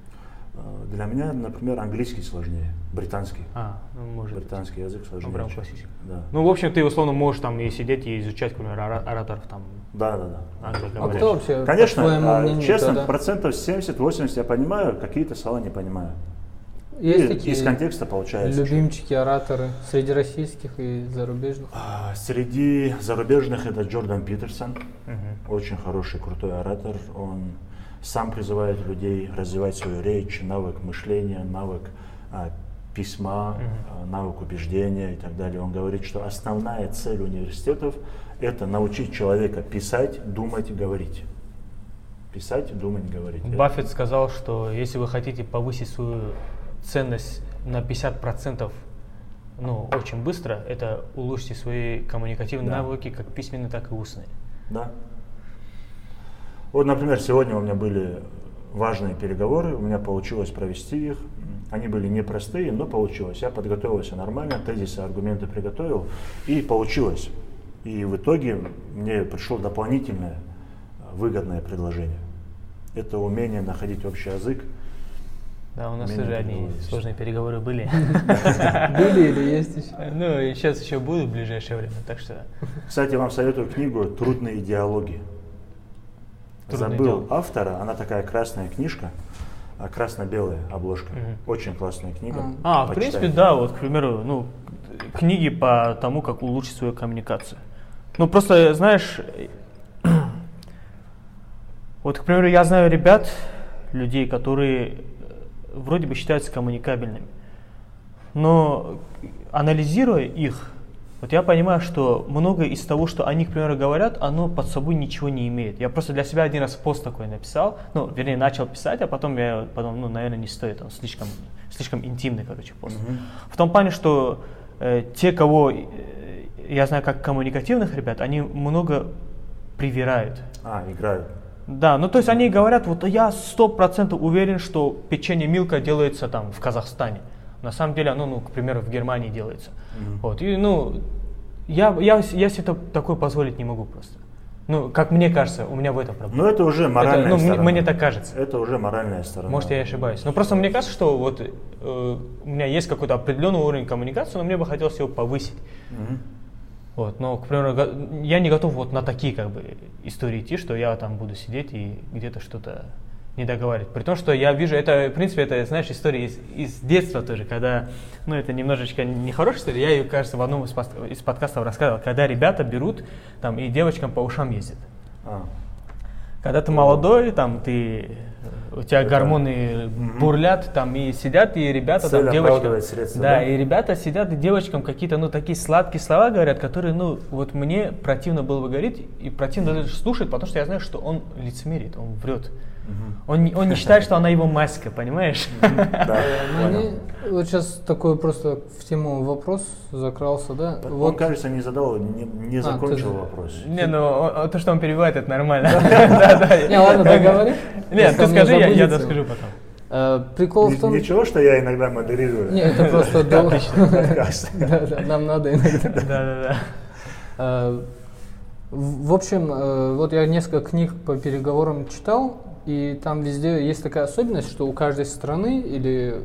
А, Для меня, например, английский сложнее, британский. А, ну, может быть. Британский язык сложнее. Ну, прям классический. Да. Ну, в общем, ты условно можешь там и сидеть и изучать, ора- ораторов там Да, да, да. А англоговорящих. кто вообще, Конечно, а, мнению, честно, тогда? процентов 70-80 я понимаю, какие-то слова не понимаю. Есть И такие из контекста получается. что- любимчики, ораторы среди российских и зарубежных? А, Среди зарубежных это Джордан Питерсон, Мгм. очень хороший, крутой оратор. Он сам призывает людей развивать свою речь, навык мышления, навык а, письма, а, навык убеждения и так далее. Он говорит, что основная цель университетов – это научить человека писать, думать, говорить. Писать, думать, говорить. Баффет сказал, что если вы хотите повысить свою ценность на 50%, ну, очень быстро, это улучшите свои коммуникативные Да. навыки, как письменные, так и устные. Да. Вот, например, сегодня у меня были важные переговоры, у меня получилось провести их. Они были непростые, но получилось. Я подготовился нормально, тезисы, аргументы приготовил, и получилось. И в итоге мне пришло дополнительное выгодное предложение. Это умение находить общий язык. Да, у нас Меня тоже это одни сложные переговоры были. <laughs> Были или есть еще? Ну, и сейчас еще будут в ближайшее время, так что... Кстати, вам советую книгу «Трудные диалоги». «Трудные Забыл диалоги». автора, она такая красная книжка, а красно-белая обложка. Мгм. Очень классная книга. А, в Почитайте. принципе, да, вот, к примеру, ну, книги по тому, как улучшить свою коммуникацию. Ну, просто, знаешь, <clears throat> вот, к примеру, я знаю ребят, людей, которые э, вроде бы считаются коммуникабельными, но анализируя их, вот я понимаю, что многое из того, что они, к примеру, говорят, оно под собой ничего не имеет. Я просто для себя один раз пост такой написал, ну, вернее, начал писать, а потом я потом, ну, наверное, не стоит, он слишком, слишком интимный, короче, пост. Мгм. В том плане, что э, те, кого э, я знаю как коммуникативных ребят, они много привирают. А, играют. Да, ну то есть они говорят, вот я сто процентов уверен, что печенье Милка делается там в Казахстане. На самом деле оно, ну, к примеру, в Германии делается. Мгм. Вот, и, ну, я, я, я себе такое позволить не могу просто. Ну, как мне кажется, у меня в этом проблема. Но это уже моральная Это, ну, мне, сторона. мне так кажется. Это уже моральная сторона. Может, я ошибаюсь. Но просто мне кажется, что вот э, у меня есть какой-то определенный уровень коммуникации, но мне бы хотелось его повысить. Мгм. Вот, но, к примеру, я не готов вот на такие как бы истории идти, что я там буду сидеть и где-то что-то не договаривать. При том, что я вижу, это, в принципе, это, знаешь, история из, из детства тоже, когда, ну, это немножечко нехорошая история, я ее, кажется, в одном из, из подкастов рассказывал, когда ребята берут там и девочкам по ушам ездят. А, Когда ты молодой, там ты у тебя Это- гормоны бурлят, там и сидят, и ребята Цель там девочкам. средства, да, да? и ребята сидят, и девочкам какие-то, ну, такие сладкие слова говорят, которые, ну, вот мне противно было бы говорить, и противно даже слушать, потому что я знаю, что он лицемерит, он врет. Он, не- он не считает, что она его маска, понимаешь? Да, <laughs> вот сейчас такой просто в тему вопрос закрался, да? Он, Вот кажется, не задал, не, не А, закончил ты- вопрос. Не, ну, то, что он перебивает, это нормально. <laughs> Да, да. Не, ладно, договори. Нет, ты скажи, я- доскажу потом. Э, Прикол в том... Ничего, что я иногда модерирую. Не, это просто <laughs> да, нам надо иногда. Да, да, да. Э, В в общем, э, вот я несколько книг по переговорам читал, и там везде есть такая особенность, что у каждой страны или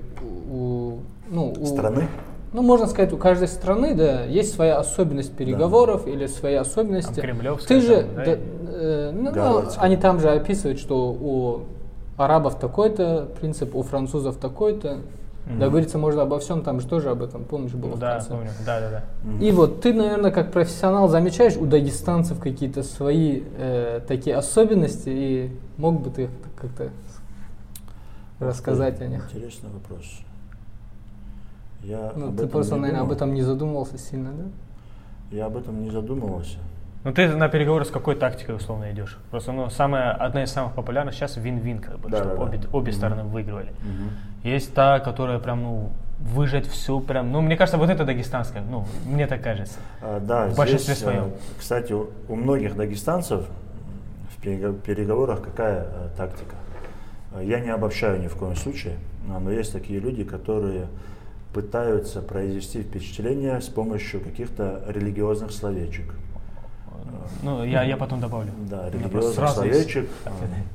у ну, у- Страны? ну, можно сказать, у каждой страны, да, есть своя особенность переговоров или свои особенности. Там кремлевская Ты же, там, да, да, э, ну, ну, они там же описывают, что у арабов такой-то принцип, у французов такой-то. Договориться можно обо всем, там же тоже об этом, помнишь, было в Да, конце. помню. Да, да, да. И вот ты, наверное, как профессионал замечаешь у дагестанцев какие-то свои э, такие особенности, и мог бы ты как-то рассказать о них? Интересный вопрос. Я Ну, об ты этом просто, не наверное, об думал. этом не задумывался сильно, да? Я об этом не задумывался. Ну ты на переговоры с какой тактикой условно идешь? Просто ну, самая, одна из самых популярных сейчас вин-вин, как бы, Да, чтобы да, да. обе, обе Мгм. стороны выигрывали. Мгм. Есть та, которая прям, ну, выжать все прям, ну, мне кажется, вот это дагестанская, ну, мне так кажется. А, да, В большинстве здесь, своем. э, кстати, у, у многих дагестанцев в перего- переговорах какая э, тактика? Э, Я не обобщаю ни в коем случае, а, но есть такие люди, которые пытаются произвести впечатление с помощью каких-то религиозных словечек. Ну, я, я потом добавлю. Да, есть- словечек, э,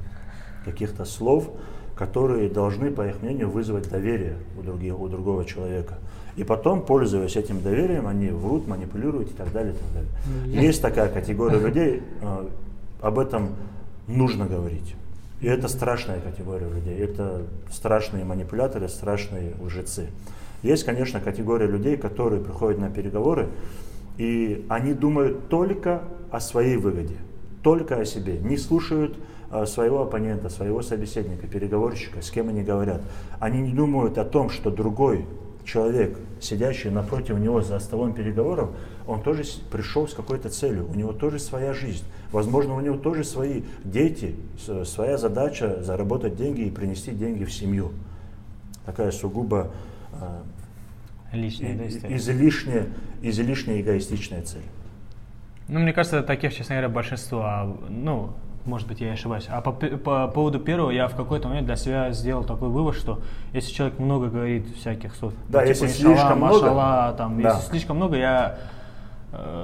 <laughs> каких-то слов, которые должны, по их мнению, вызвать доверие у, других, у другого человека. И потом, пользуясь этим доверием, они врут, манипулируют и так далее. И так далее. Ну, Есть такая категория людей, э, об этом нужно говорить. И это страшная категория людей. Это страшные манипуляторы, страшные лжецы. Есть, конечно, категория людей, которые приходят на переговоры, и они думают только о своей выгоде, только о себе, не слушают э, своего оппонента, своего собеседника, переговорщика, с кем они говорят. Они не думают о том, что другой человек, сидящий напротив него за столом переговоров, он тоже пришел с какой-то целью, у него тоже своя жизнь. Возможно, у него тоже свои дети, своя задача заработать деньги и принести деньги в семью. Такая сугубо э, Личная, и- излишне, излишне эгоистичная цель. Ну, мне кажется, таких, честно говоря, большинство. А, Ну, может быть, я ошибаюсь. А по, по поводу первого, я в какой-то момент для себя сделал такой вывод, что если человек много говорит всяких слов, Да, ну, если иншалла, слишком много, машалла, там, да. если слишком много, я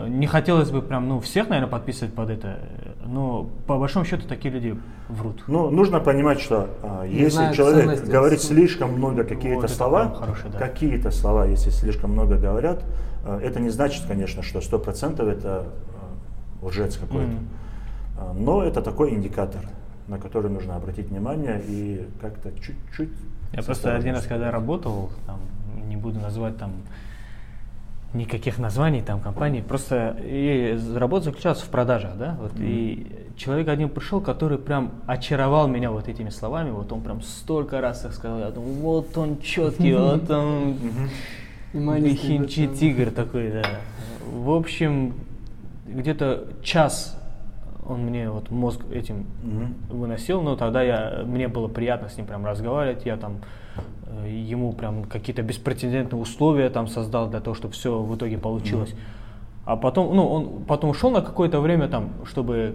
не хотелось бы прям, ну, всех, наверное, подписывать под это, но по большому счету такие люди врут. Ну, нужно понимать, что Не если знают человек ценности. говорит слишком много какие-то Вот слова, хороший, да. какие-то слова, если слишком много говорят, а, это не значит, конечно, что сто процентов это а, лжец какой-то. А, Но это такой индикатор, на который нужно обратить внимание и как-то чуть-чуть. Я просто один раз, когда работал, там, не буду называть там никаких названий там компаний, просто и работа заключалась в продажах, да, вот, и человек один пришел, который прям очаровал меня вот этими словами, вот он прям столько раз их сказал, я думаю, вот он четкий, <laughs> вот он хинчи тигр такой, да. В общем, где-то час он мне вот мозг этим выносил, но тогда я, мне было приятно с ним прям разговаривать, я там ему прям какие-то беспрецедентные условия там создал для того, чтобы все в итоге получилось. А потом, ну, он потом ушел на какое-то время там, чтобы э,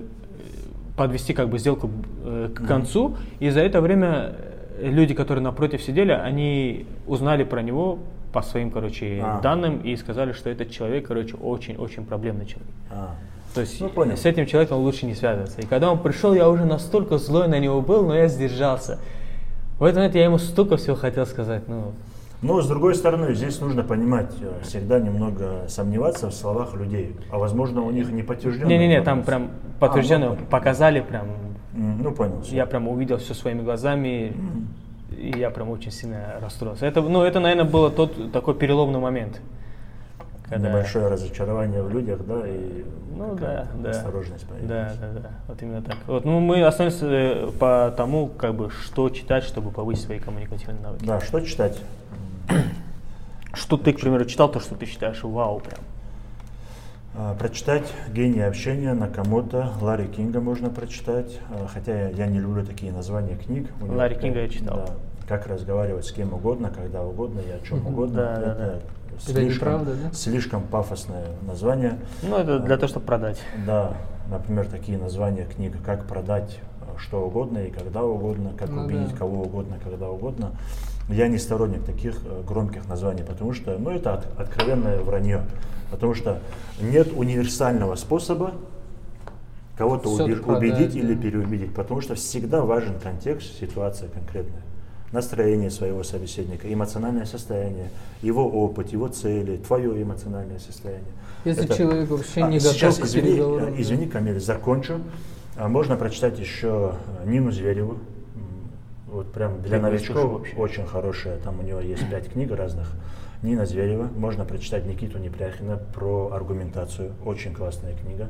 подвести как бы сделку э, к концу, и за это время э, люди, которые напротив сидели, они узнали про него по своим, короче, А. данным и сказали, что этот человек, короче, очень-очень проблемный человек. А. То есть Ну, понял. с этим человеком лучше не связываться. И когда он пришел, я уже настолько злой на него был, но я сдержался. В этот момент я ему столько всего хотел сказать. Ну, Но с другой стороны, здесь нужно понимать, э, всегда немного сомневаться в словах людей, а возможно у них не подтвержденная не-не-не, там прям подтвержденно А, ну, показали, прям, Ну, понял. всё. я прям увидел все своими глазами, и я прям очень сильно расстроился. Это, ну, это, наверное, был тот такой переломный момент. Когда... Небольшое разочарование в людях, да, и Ну да, да. осторожность Да, появилась. да, да. Вот именно так. Вот, ну, мы остановимся э, по тому, как бы, что читать, чтобы повысить свои коммуникативные навыки. Да, что читать? Что ты, к примеру, читал, то, что ты считаешь вау прям. А, Прочитать «Гений общения» Накамото, Ларри Кинга можно прочитать, а, хотя я, не люблю такие названия книг. У него Ларри такая- Кинга я читал. да, как разговаривать с кем угодно, когда угодно и о чем угодно. Да, да, это да. Это слишком, неправда, да? слишком пафосное название. Ну, это для того, чтобы продать. Да, например, такие названия книг, как продать что угодно и когда угодно, как Ну убедить да. кого угодно, когда угодно. Я не сторонник таких э, громких названий, потому что, ну, это от- откровенное вранье. Потому что нет универсального способа кого-то продать, убедить да. или переубедить, потому что всегда важен контекст, ситуация конкретная. настроение своего собеседника, эмоциональное состояние, его опыт, его цели, твое эмоциональное состояние. Если Это- человек вообще А, не готов сейчас, к извини, переговорам. э, извини, Камиль, закончу. А, Можно прочитать еще э, Нину Звереву. Вот прям для новичков вообще. очень хорошая. Там у него есть <clears throat> пять книг разных. Нина Зверева. Можно прочитать Никиту Непряхина про аргументацию. Очень классная книга.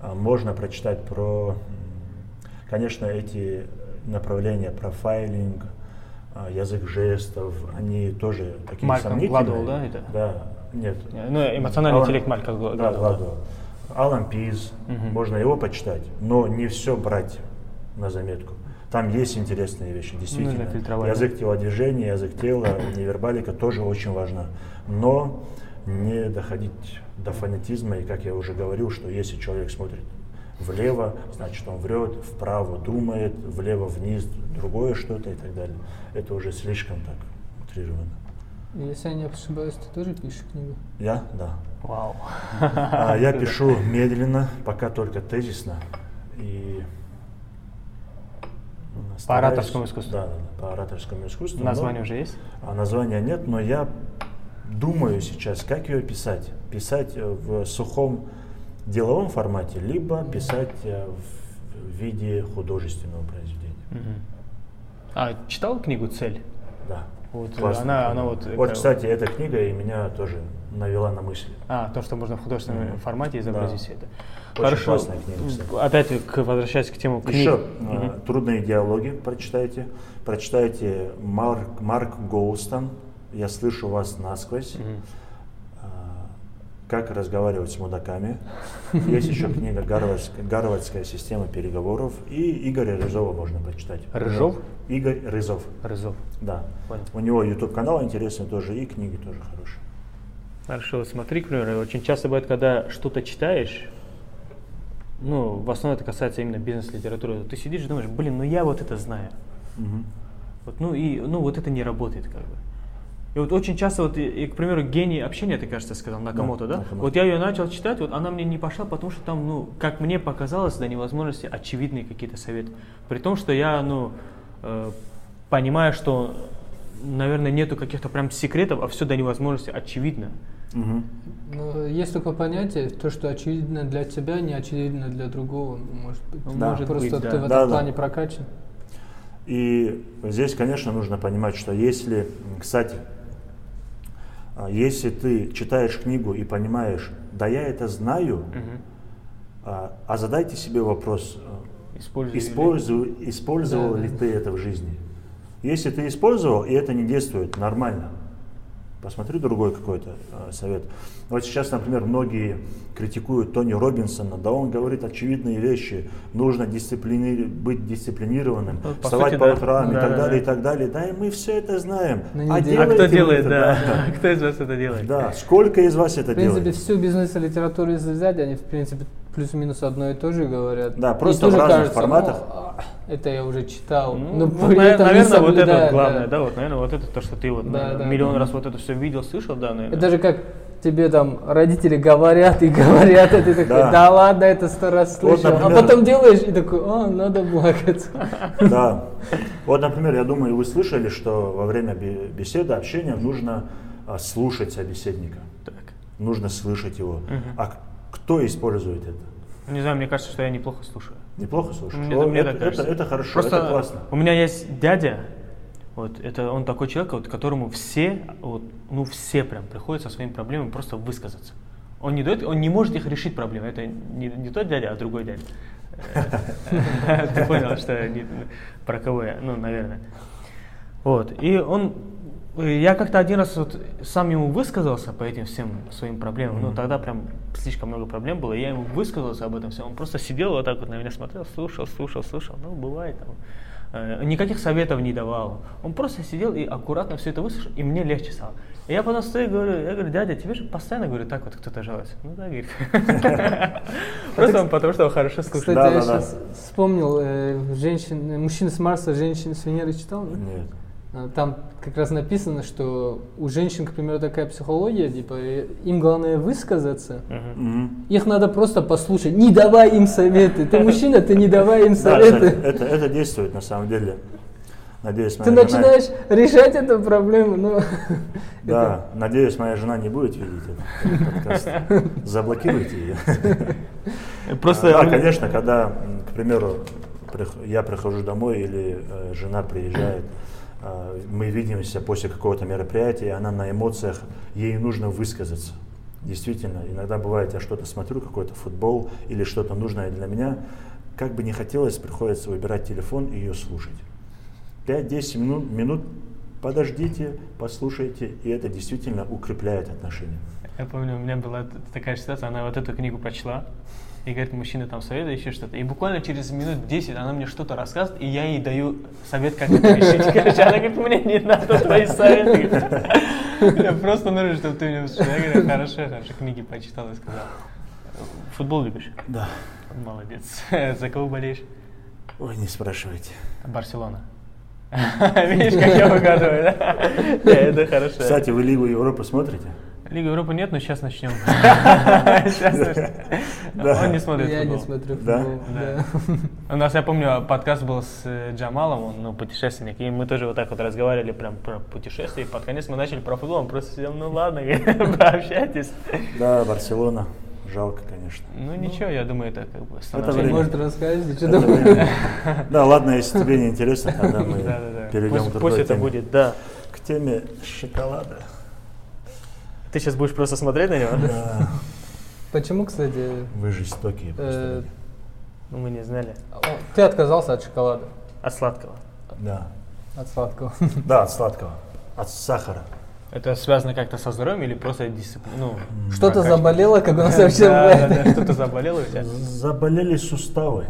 А, Можно прочитать про, конечно, эти направления, профайлинг, а, язык жестов, они тоже такие Мальком сомнительные. Гладуэлл, да, это? Да, нет. Ну, эмоциональный Алан- интеллект Малька Гла- Да. Гладуэлл. Алан Пиз, Мгм. можно его почитать, но не все брать на заметку. Там есть интересные вещи, действительно. Нужно фильтровать, язык телодвижения, язык тела, невербалика тоже очень важна. Но не доходить до фанатизма, и как я уже говорил, что если человек смотрит влево, значит он врет, вправо думает, влево вниз другое что-то и так далее. Это уже слишком так утрированно. Если я не ошибаюсь, ты тоже пишешь книгу? Я? Да. Вау. А я <laughs> пишу медленно, пока только тезисно. И стараюсь- ораторскому искусству? Да, да, да, по ораторскому искусству. но- Название уже есть? а названия нет, но я думаю сейчас, как ее писать. Писать э, в сухом деловом формате, либо писать э, в виде художественного произведения. Мгм. А, читал книгу «Цель»? Да. Вот, э, Классная она- она вот, Вот, это- кстати, эта книга и меня тоже навела на мысли. А, то, что можно в художественном Мгм. формате изобразить Да. все это. Очень классная книга, кстати. Опять к, возвращаясь к тему книг. Еще Мгм. э, трудные диалоги прочитайте. Прочитайте Марк, Марк Гоустон. Я слышу вас насквозь. А, Как разговаривать с мудаками. Есть еще книга «Гарвардская, «Гарвардская система переговоров». И Игоря Рызова можно прочитать. Рыжов? Игорь Рызов. Рызов. Да. Понял. У него YouTube канал интересный тоже, и книги тоже хорошие. Хорошо, смотри, к примеру, очень часто бывает, когда что-то читаешь, ну, в основном это касается именно бизнес-литературы, ты сидишь и думаешь, блин, ну я вот это знаю. Мгм. Вот, ну и ну вот это не работает как бы. И вот очень часто, вот, и, к примеру, гений общения, ты, кажется, сказал, Накамото, да? Накамото. Вот я ее начал читать, вот она мне не пошла, потому что там, ну, как мне показалось, до невозможности очевидные какие-то советы. При том, что я, ну, э, понимаю, что, наверное, нету каких-то прям секретов, а все до невозможности очевидно. Мгм. Ну, есть такое понятие, то, что очевидно для тебя, не очевидно для другого, может быть. Ну, Да. может Просто быть, ты да. в этом Да, да. плане прокачан. И здесь, конечно, нужно понимать, что если, кстати, а, если ты читаешь книгу и понимаешь, да я это знаю, Мгм. а а задайте себе вопрос, а, Используй- использую, использовал Да, ли да. ты это в жизни? Если ты использовал, и это не действует, нормально. Посмотри другой какой-то а, совет. Вот сейчас, например, многие критикуют Тони Робинсона, да он говорит очевидные вещи, нужно дисциплини- быть дисциплинированным, Ну, по вставать сути, по да. утрам и Да, так да, далее, да. и так далее. Да, и мы все это знаем. Не А делаете кто делает, это, да? да. <laughs> Кто из вас это делает? Да, сколько из вас это В принципе, делает? всю бизнес-литературу если взять, они, в принципе, плюс-минус одно и то же говорят. Да, И просто в разных кажется, форматах. «О, а, это я уже читал. Ну, но вот, наверное, вот это главное, да. да, вот, наверное, вот это то, что ты вот Да, наверное, да, миллион да. раз вот это все видел, слышал, да, наверное. Это же как тебе там родители говорят и говорят, а ты такой, Да. да, ладно, это сто раз Вот, слышал. например- А потом делаешь и такой, а, надо плакать. Да. Вот, например, я думаю, вы слышали, что во время бе- беседы, общения нужно а, слушать собеседника. Так. Нужно слышать его. А к- кто использует это? Не знаю, мне кажется, что я неплохо слушаю. Неплохо слушаешь? Мне, О, мне это, так кажется. это- это хорошо, Просто это классно. У меня есть дядя, вот это он такой человек, вот, которому все, вот, ну все прям приходят со своими проблемами просто высказаться. Он не дает, он не может их решить проблемы. Это не, не тот дядя, а другой дядя. <laughs> Ты понял, что про кого я, ну, наверное. Вот. И он, я как-то один раз вот сам ему высказался по этим всем своим проблемам. Ну, тогда прям слишком много проблем было. Я ему высказался об этом всем. Он просто сидел вот так вот на меня смотрел, слушал, слушал, слушал. Ну, бывает там. Э, Никаких советов не давал. Он просто сидел и аккуратно все это выслушал, и мне легче стало. И я потом стою и говорю, я говорю, дядя, тебе же постоянно, говорю, так вот кто-то жалуется. Ну да, говорит. <laughs> Просто он потому, что он хорошо слушает. Кстати, Да, я да, да. сейчас вспомнил, э, женщин, мужчина с Марса, женщина с Венеры читал? Нет. А, Там как раз написано, что у женщин, к примеру, такая психология, типа, э, им главное высказаться. Мгм. Их надо просто послушать. Не давай им советы. Ты <laughs> мужчина, ты не давай им советы. это, это действует на самом деле. Надеюсь, Ты моя жена... начинаешь решать эту проблему, но... <laughs> Да, надеюсь, моя жена не будет видеть этот подкаст. Заблокируйте ее. <laughs> Просто Да, конечно, когда, к примеру, я прихожу домой или э, жена приезжает, э, мы видимся после какого-то мероприятия, она на эмоциях, ей нужно высказаться. Действительно, иногда бывает, я что-то смотрю, какой-то футбол или что-то нужное для меня, как бы не хотелось, приходится выбирать телефон и ее слушать. 5-10 минут, минут подождите, послушайте, и это действительно укрепляет отношения. Я помню, у меня была такая ситуация, она вот эту книгу прочла, и говорит, мужчина там советует еще что-то. И буквально через минут 10 она мне что-то рассказывает, и я ей даю совет, как это решить. <laughs> Короче, она говорит, мне не надо твои советы. Я просто нужно, чтобы ты мне услышал. Я говорю, хорошо, хорошо, книги почитал и сказал. Футбол любишь? Да. Молодец. <laughs> За кого болеешь? Ой, не спрашивайте. Барселона. <laughs> Видишь, как я угадываю? Да, Это хорошо. Кстати, вы Лигу Европы смотрите? Лига Европы нет, но сейчас начнем. <laughs> Он не смотрит Я не футбол. смотрю футбол. У нас, я помню, подкаст был с э, Джамалом, он ну, путешественник, и мы тоже вот так вот разговаривали прям про путешествия, и под конец мы начали про футбол, он просто сидел, ну ладно, <laughs> пообщайтесь. Да, Барселона. Жалко, конечно. Ну ничего, я думаю, это как бы Это время. Может, что время. Да, ладно, если тебе не интересно, тогда мы перейдем к другой пусть это будет, да. К теме шоколада. Ты сейчас будешь просто смотреть на него? Да, <laughs> Почему, кстати, Вы жестокие э, просто. Ну, мы не знали. ты отказался от шоколада, От сладкого. Да. от сладкого? <laughs> Да, от сладкого. От сахара. Это связано как-то со здоровьем или просто дисциплиной? Ну, Что-то заболело, как у нас <laughs> вообще Да, бывает. да, да, что-то заболело у тебя? Заболели суставы.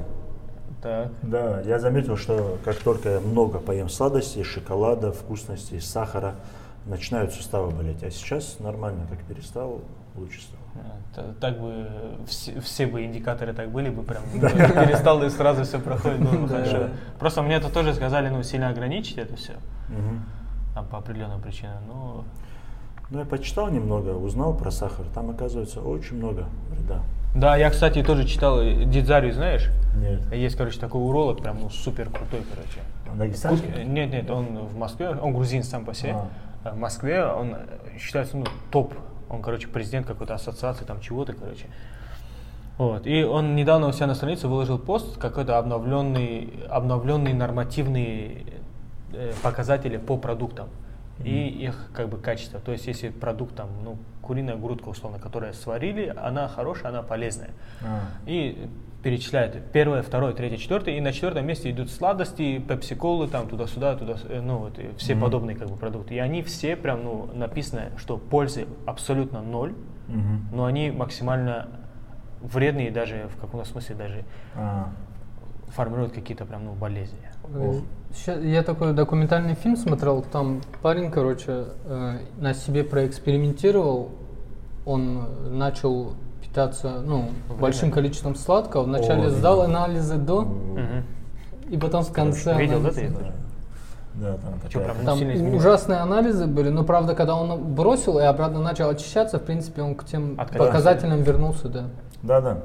Так. Да, я заметил, что как только я много поем сладостей, шоколада, вкусностей, сахара, начинают суставы болеть. А сейчас нормально, как перестал, лучше стало. А, та- Так бы все, все бы индикаторы так были бы прям ну, перестал и сразу все проходит было хорошо. Просто мне это тоже сказали, ну сильно ограничить это все, там по определенным причинам. Ну Ну, я почитал немного, узнал про сахар. Там, оказывается, очень много вреда. да, я кстати тоже читал э, Дидзарию, знаешь? Нет. Есть, короче, такой уролог, прям ну супер крутой, короче. Дагестанский? Э, Нет, нет, он в Москве, он грузин сам по себе. А. А В Москве он э, считается, ну, топ. Он, короче, президент какой-то ассоциации, там чего-то, короче. Вот. И он недавно у себя на странице выложил пост, какой-то обновленный, обновленный нормативные э, показатели по продуктам и их как бы качество. То есть если продукт там, ну, куриная грудка, условно, которая сварили, она хорошая, она полезная. А. И перечисляет первое, второе, третье, четвертое, и на четвертом месте идут сладости, пепси-колы, там туда-сюда, туда, э, ну вот и все Мгм. подобные как бы продукты. И они все прям, ну, написано, что пользы абсолютно ноль, Мгм. но они максимально вредные даже в каком-то смысле даже А. формируют какие-то прям, ну, болезни. Э, Я такой документальный фильм смотрел, там парень, короче, э, на себе проэкспериментировал, он начал питаться, ну, Время. большим количеством сладкого, вначале О, сдал видел. анализы до, Мгм. и потом в конце Видел, да, анализы. ты? Да. Да, там такая- прям, ну, Там сильно ужасные анализы были, но правда, когда он бросил и обратно начал очищаться, в принципе, он к тем Откатился. показателям вернулся, да. Да, да.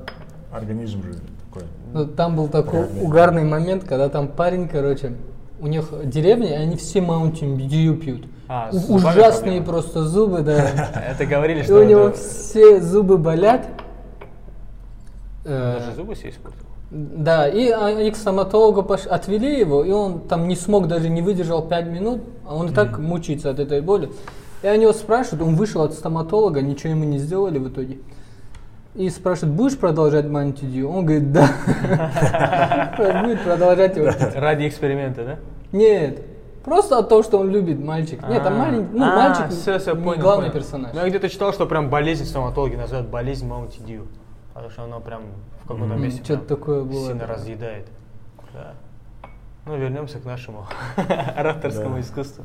Организм же такой. Ну, Там был такой Реально. угарный момент, когда там парень, короче, у них деревня, и они все Mountain Dew пьют. А, Ужасные просто зубы, да. <laughs> Это говорили, И что у него все зубы болят. Э, даже зубы испортил. Да, и они к стоматологу пош- отвели его, и он там не смог, даже не выдержал 5 минут, а он и так мучается от этой боли. И они его спрашивают, он вышел от стоматолога, ничего ему не сделали в итоге. И спрашивают, будешь продолжать мантидию? Он говорит, да. <laughs> Будет продолжать его. Ради эксперимента, да? Нет, просто от того, что он любит мальчик. Нет, там А. маленький, ну А, мальчик понял, главный персонаж. Ну, я где-то читал, что прям болезнь стоматологи называют болезнь Dew. Потому что она прям в каком-то месте что-то такое было, сильно да. разъедает. Да. Ну, вернемся к нашему <laughs> ораторскому искусству.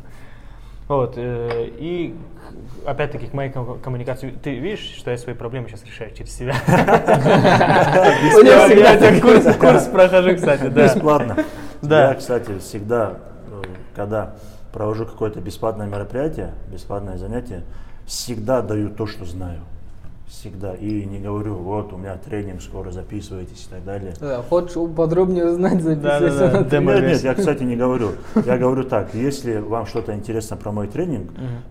Вот, э, и опять-таки к моей ком- коммуникации. Ты видишь, что я свои проблемы сейчас решаю через себя? Я курс прохожу, кстати, да. Бесплатно. Да. Я, кстати, всегда, э, когда провожу какое-то бесплатное мероприятие, бесплатное занятие, всегда даю то, что знаю. Всегда. И не говорю, вот у меня тренинг, скоро записывайтесь и так далее. Да, хочешь подробнее узнать, Да, да, записывайся да. на Демо- Нет, нет, я, кстати, не говорю. <laughs> Я говорю так, если вам что-то интересно про мой тренинг, Мгм.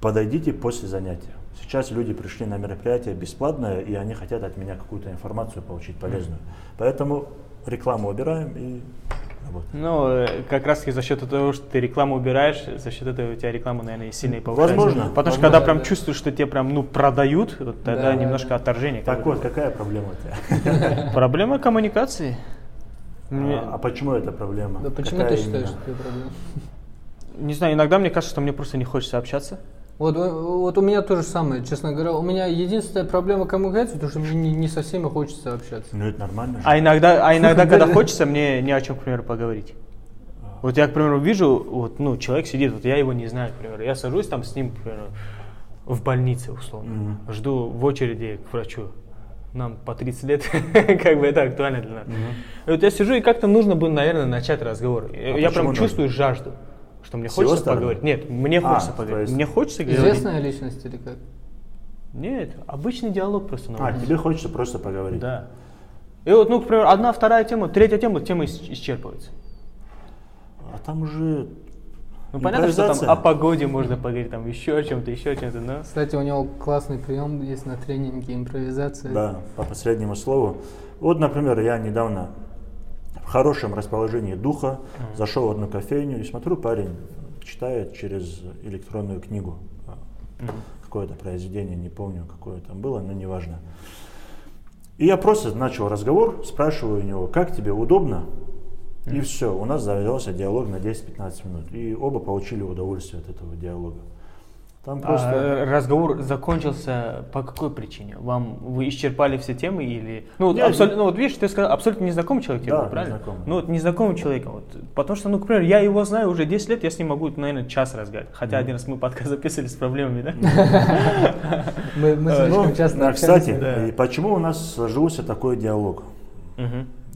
подойдите после занятия. Сейчас люди пришли на мероприятие бесплатное, и они хотят от меня какую-то информацию получить полезную. Поэтому рекламу убираем и работаем. Ну, э, как раз таки за счет того, что ты рекламу убираешь, за счет этого у тебя реклама, наверное, сильно и повышается. Возможно. Потому что Возможно, когда прям да. чувствуешь, что тебе прям, ну, продают, вот тогда Да, немножко да. отторжение. Так вот, какая проблема у тебя? <laughs> Проблема коммуникации. А, а почему это проблема? Да почему Какая ты считаешь, именно? что это проблема? Не знаю, иногда мне кажется, что мне просто не хочется общаться. Вот, э, вот у меня то же самое, честно говоря. У меня единственная проблема коммуникации, то что мне не, не со всеми хочется общаться. Ну это нормально же. А иногда, а иногда, <laughs> когда хочется, мне не о чем, к примеру, поговорить. Вот я, к примеру, вижу, вот, ну, человек сидит, вот я его не знаю, к примеру, я сажусь там с ним, к примеру, в больнице, условно, Мгм. жду в очереди к врачу. Нам по 30 лет, <laughs> как бы это актуально для нас. И вот я сижу, и как-то нужно бы, наверное, начать разговор. Я- я прям нужно? чувствую жажду, что мне С хочется стороны? поговорить. Нет, мне А, хочется поговорить. есть- Мне хочется говорить. Известная личность или как? Нет, обычный диалог просто. на А, тебе хочется просто поговорить. Да. И вот, ну, к примеру, одна, вторая тема, третья тема, тема ис- исчерпывается. А там уже Ну, понятно, что там импровизация. о погоде можно поговорить, там еще о чем-то, еще о чем-то, но... Кстати, у него классный прием есть на тренинге импровизация. Да, по последнему слову. Вот, например, я недавно в хорошем расположении духа зашел в одну кофейню и смотрю, парень читает через электронную книгу а, какое-то произведение, не помню, какое там было, но неважно. И я просто начал разговор, спрашиваю у него, как тебе удобно? И все, у нас завязался диалог на 10-15 минут. И оба получили удовольствие от этого диалога. Там просто... А, разговор закончился по какой причине? Вам вы исчерпали все темы или ну, вот Нет, абсолютно, ну вот видишь, ты сказал абсолютно незнакомый человек тебе Да, был, правильно? незнакомый. Ну вот незнакомым человеком, вот, потому что, ну, к примеру, я его знаю уже 10 лет, я с ним могу, наверное, час разговаривать. Хотя один раз мы подкаст записывали с проблемами, да? <laughs> Мы, мы Э, слишком Ну, часто кстати, почему у нас сложился такой диалог?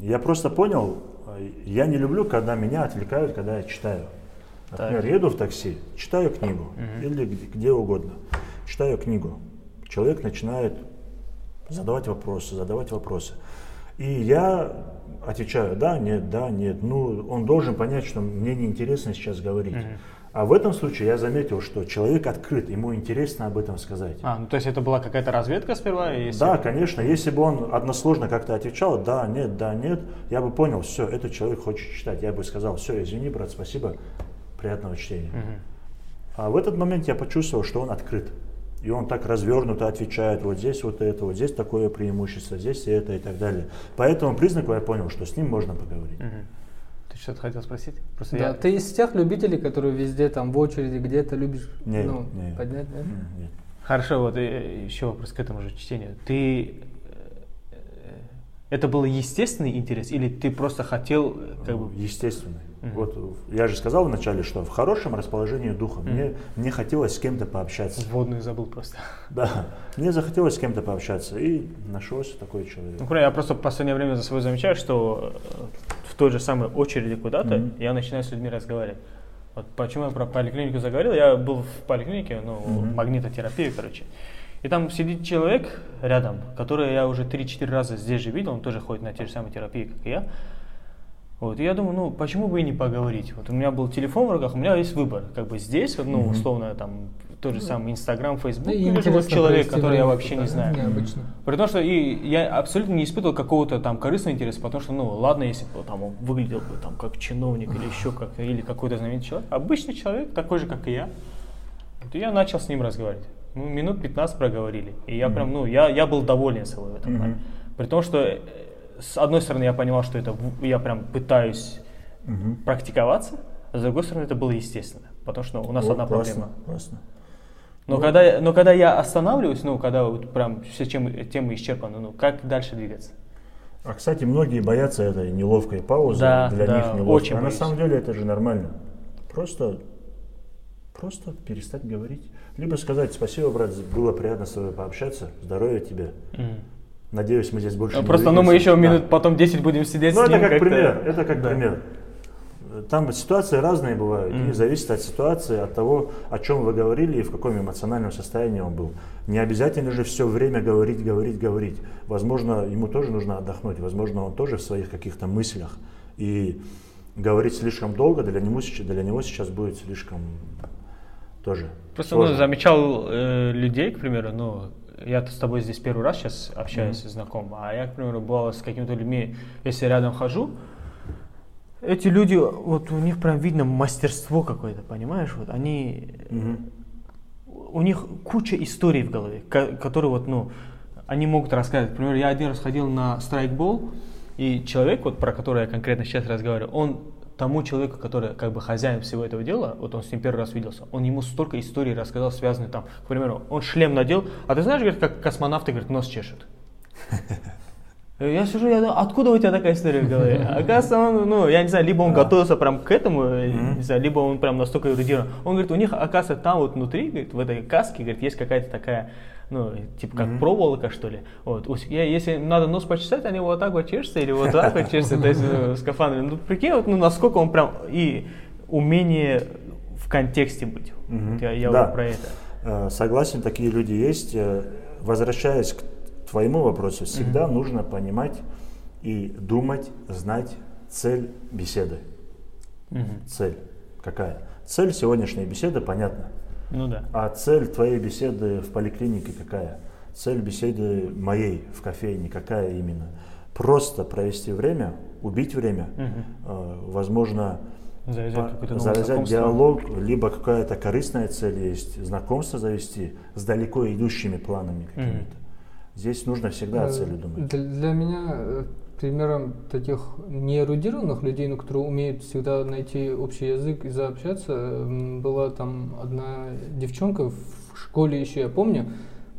Я просто понял, я не люблю, когда меня отвлекают, когда я читаю. Например, Так. еду в такси, читаю книгу или где, угодно, читаю книгу. Человек начинает задавать вопросы, задавать вопросы. И я отвечаю, да, нет, да, нет. Ну, он должен понять, что мне неинтересно сейчас говорить. А в этом случае я заметил, что человек открыт, ему интересно об этом сказать. А, ну то есть это была какая-то разведка сперва? если- Да, конечно. Если бы он односложно как-то отвечал, да, нет, да, нет, я бы понял, все, этот человек хочет читать. Я бы сказал, все, извини, брат, спасибо, приятного чтения. Мгм. А в этот момент я почувствовал, что он открыт. И он так развернуто отвечает, вот здесь вот это, вот здесь такое преимущество, здесь это и так далее. По этому признаку я понял, что с ним можно поговорить. Мгм. Ты что-то хотел спросить? Просто Да, я... ты из тех любителей, которые везде там в очереди где-то любишь Не, ну, не. поднять, да? М, Нет. Хорошо, вот э, еще вопрос к этому же чтению. Ты э, это был естественный интерес или ты просто хотел э, как бы Естественный. Мгм. Вот я же сказал вначале, что в хорошем расположении духа мне, мне хотелось с кем-то пообщаться. вводную забыл просто? Да, мне захотелось с кем-то пообщаться, и нашелся такой человек. Ну, я просто в последнее время за собой замечаю, что э, в той же самой очереди куда-то Мгм. я начинаю с людьми разговаривать. Вот почему я про поликлинику заговорил, я был в поликлинике, ну, Мгм. магнитотерапии, короче. И там сидит человек рядом, который я уже 3-4 раза здесь же видел, он тоже ходит на те же самые терапии, как и я. Вот, и я думаю, ну, почему бы и не поговорить? Вот у меня был телефон в руках, у меня есть выбор. Как бы здесь, вот, ну, условно, там, тот же самый Инстаграм, Фейсбук, или же вот человек, который я вообще не знаю. Необычно. При том, что и я абсолютно не испытывал какого-то там корыстного интереса, потому что, ну, ладно, если бы там он выглядел бы там как чиновник или еще как, или какой-то знаменитый человек, обычный человек, такой же, как и я, вот, и я начал с ним разговаривать. Мы минут 15 проговорили, и я прям, ну, я, я был доволен собой в этом плане. При том, что э, с одной стороны я понимал, что это я прям пытаюсь Мгм. практиковаться, а с другой стороны это было естественно, потому что у нас Вот, одна классно, проблема. классно. Но, Ну. когда, но когда я останавливаюсь, ну, когда вот прям все темы, темы исчерпаны, ну, как дальше двигаться? А, кстати, многие боятся этой неловкой паузы, Да, для да, них неловко. очень а на боюсь. самом деле это же нормально. Просто, просто перестать говорить. Либо сказать, спасибо, брат, было приятно с тобой пообщаться, здоровья тебе. Надеюсь, мы здесь больше Ну, не Просто, ну, мы увидимся». еще Да. минут потом 10 будем сидеть Ну, с это ним как как-то. пример, это как Да. пример. там ситуации разные бывают, Мгм. и зависит от ситуации, от того, о чем вы говорили и в каком эмоциональном состоянии он был. Не обязательно же все время говорить, говорить, говорить. Возможно, ему тоже нужно отдохнуть, возможно, он тоже в своих каких-то мыслях. И говорить слишком долго для него, сейчас- для него сейчас будет слишком тоже Просто ну, сложно. замечал э, людей, к примеру, ну, я с тобой здесь первый раз сейчас общаюсь, знаком, а я, к примеру, бывало с какими-то людьми, если рядом хожу, эти люди, вот у них прям видно мастерство какое-то, понимаешь, вот они, Мгм. у них куча историй в голове, ко- которые вот, ну, они могут рассказать. Например, я один раз ходил на страйкбол, и человек, вот про который я конкретно сейчас разговариваю, он тому человеку, который как бы хозяин всего этого дела, вот он с ним первый раз виделся, он ему столько историй рассказал, связанных там, к примеру, он шлем надел, а ты знаешь, говорит, как космонавты, говорит, нос чешет. <laughs> Я сижу, я думаю, откуда у тебя такая история в голове? <laughs> Оказывается, он, ну, я не знаю, либо он готовился прям к этому, э, не знаю, либо он прям настолько эрудирован. Он говорит, у них, оказывается, там вот внутри, говорит, в этой каске, говорит, есть какая-то такая, ну, типа как проволока, что ли. Вот. Если надо нос почесать, они вот так вот чешутся или вот так вот чешутся, то есть ну. Ну, прикинь, вот, ну, насколько он прям и умение в контексте быть. Вот Я, я Да. вот про это. Э, Согласен, такие люди есть. Э, Возвращаясь к твоему вопросу, всегда нужно понимать и думать, знать цель беседы. Мгм. Цель какая? Цель сегодняшней беседы понятна. Ну да. А цель твоей беседы в поликлинике какая? Цель беседы моей в кофейне какая именно? Просто провести время, убить время, э, возможно, Завязать завязать диалог, либо какая-то корыстная цель есть, знакомство завести с далеко идущими планами какими-то. Здесь нужно всегда о Э, цели думать. Для, для меня э, примером таких неэрудированных людей, но которые умеют всегда найти общий язык и заобщаться, м, была там одна девчонка в школе еще, я помню.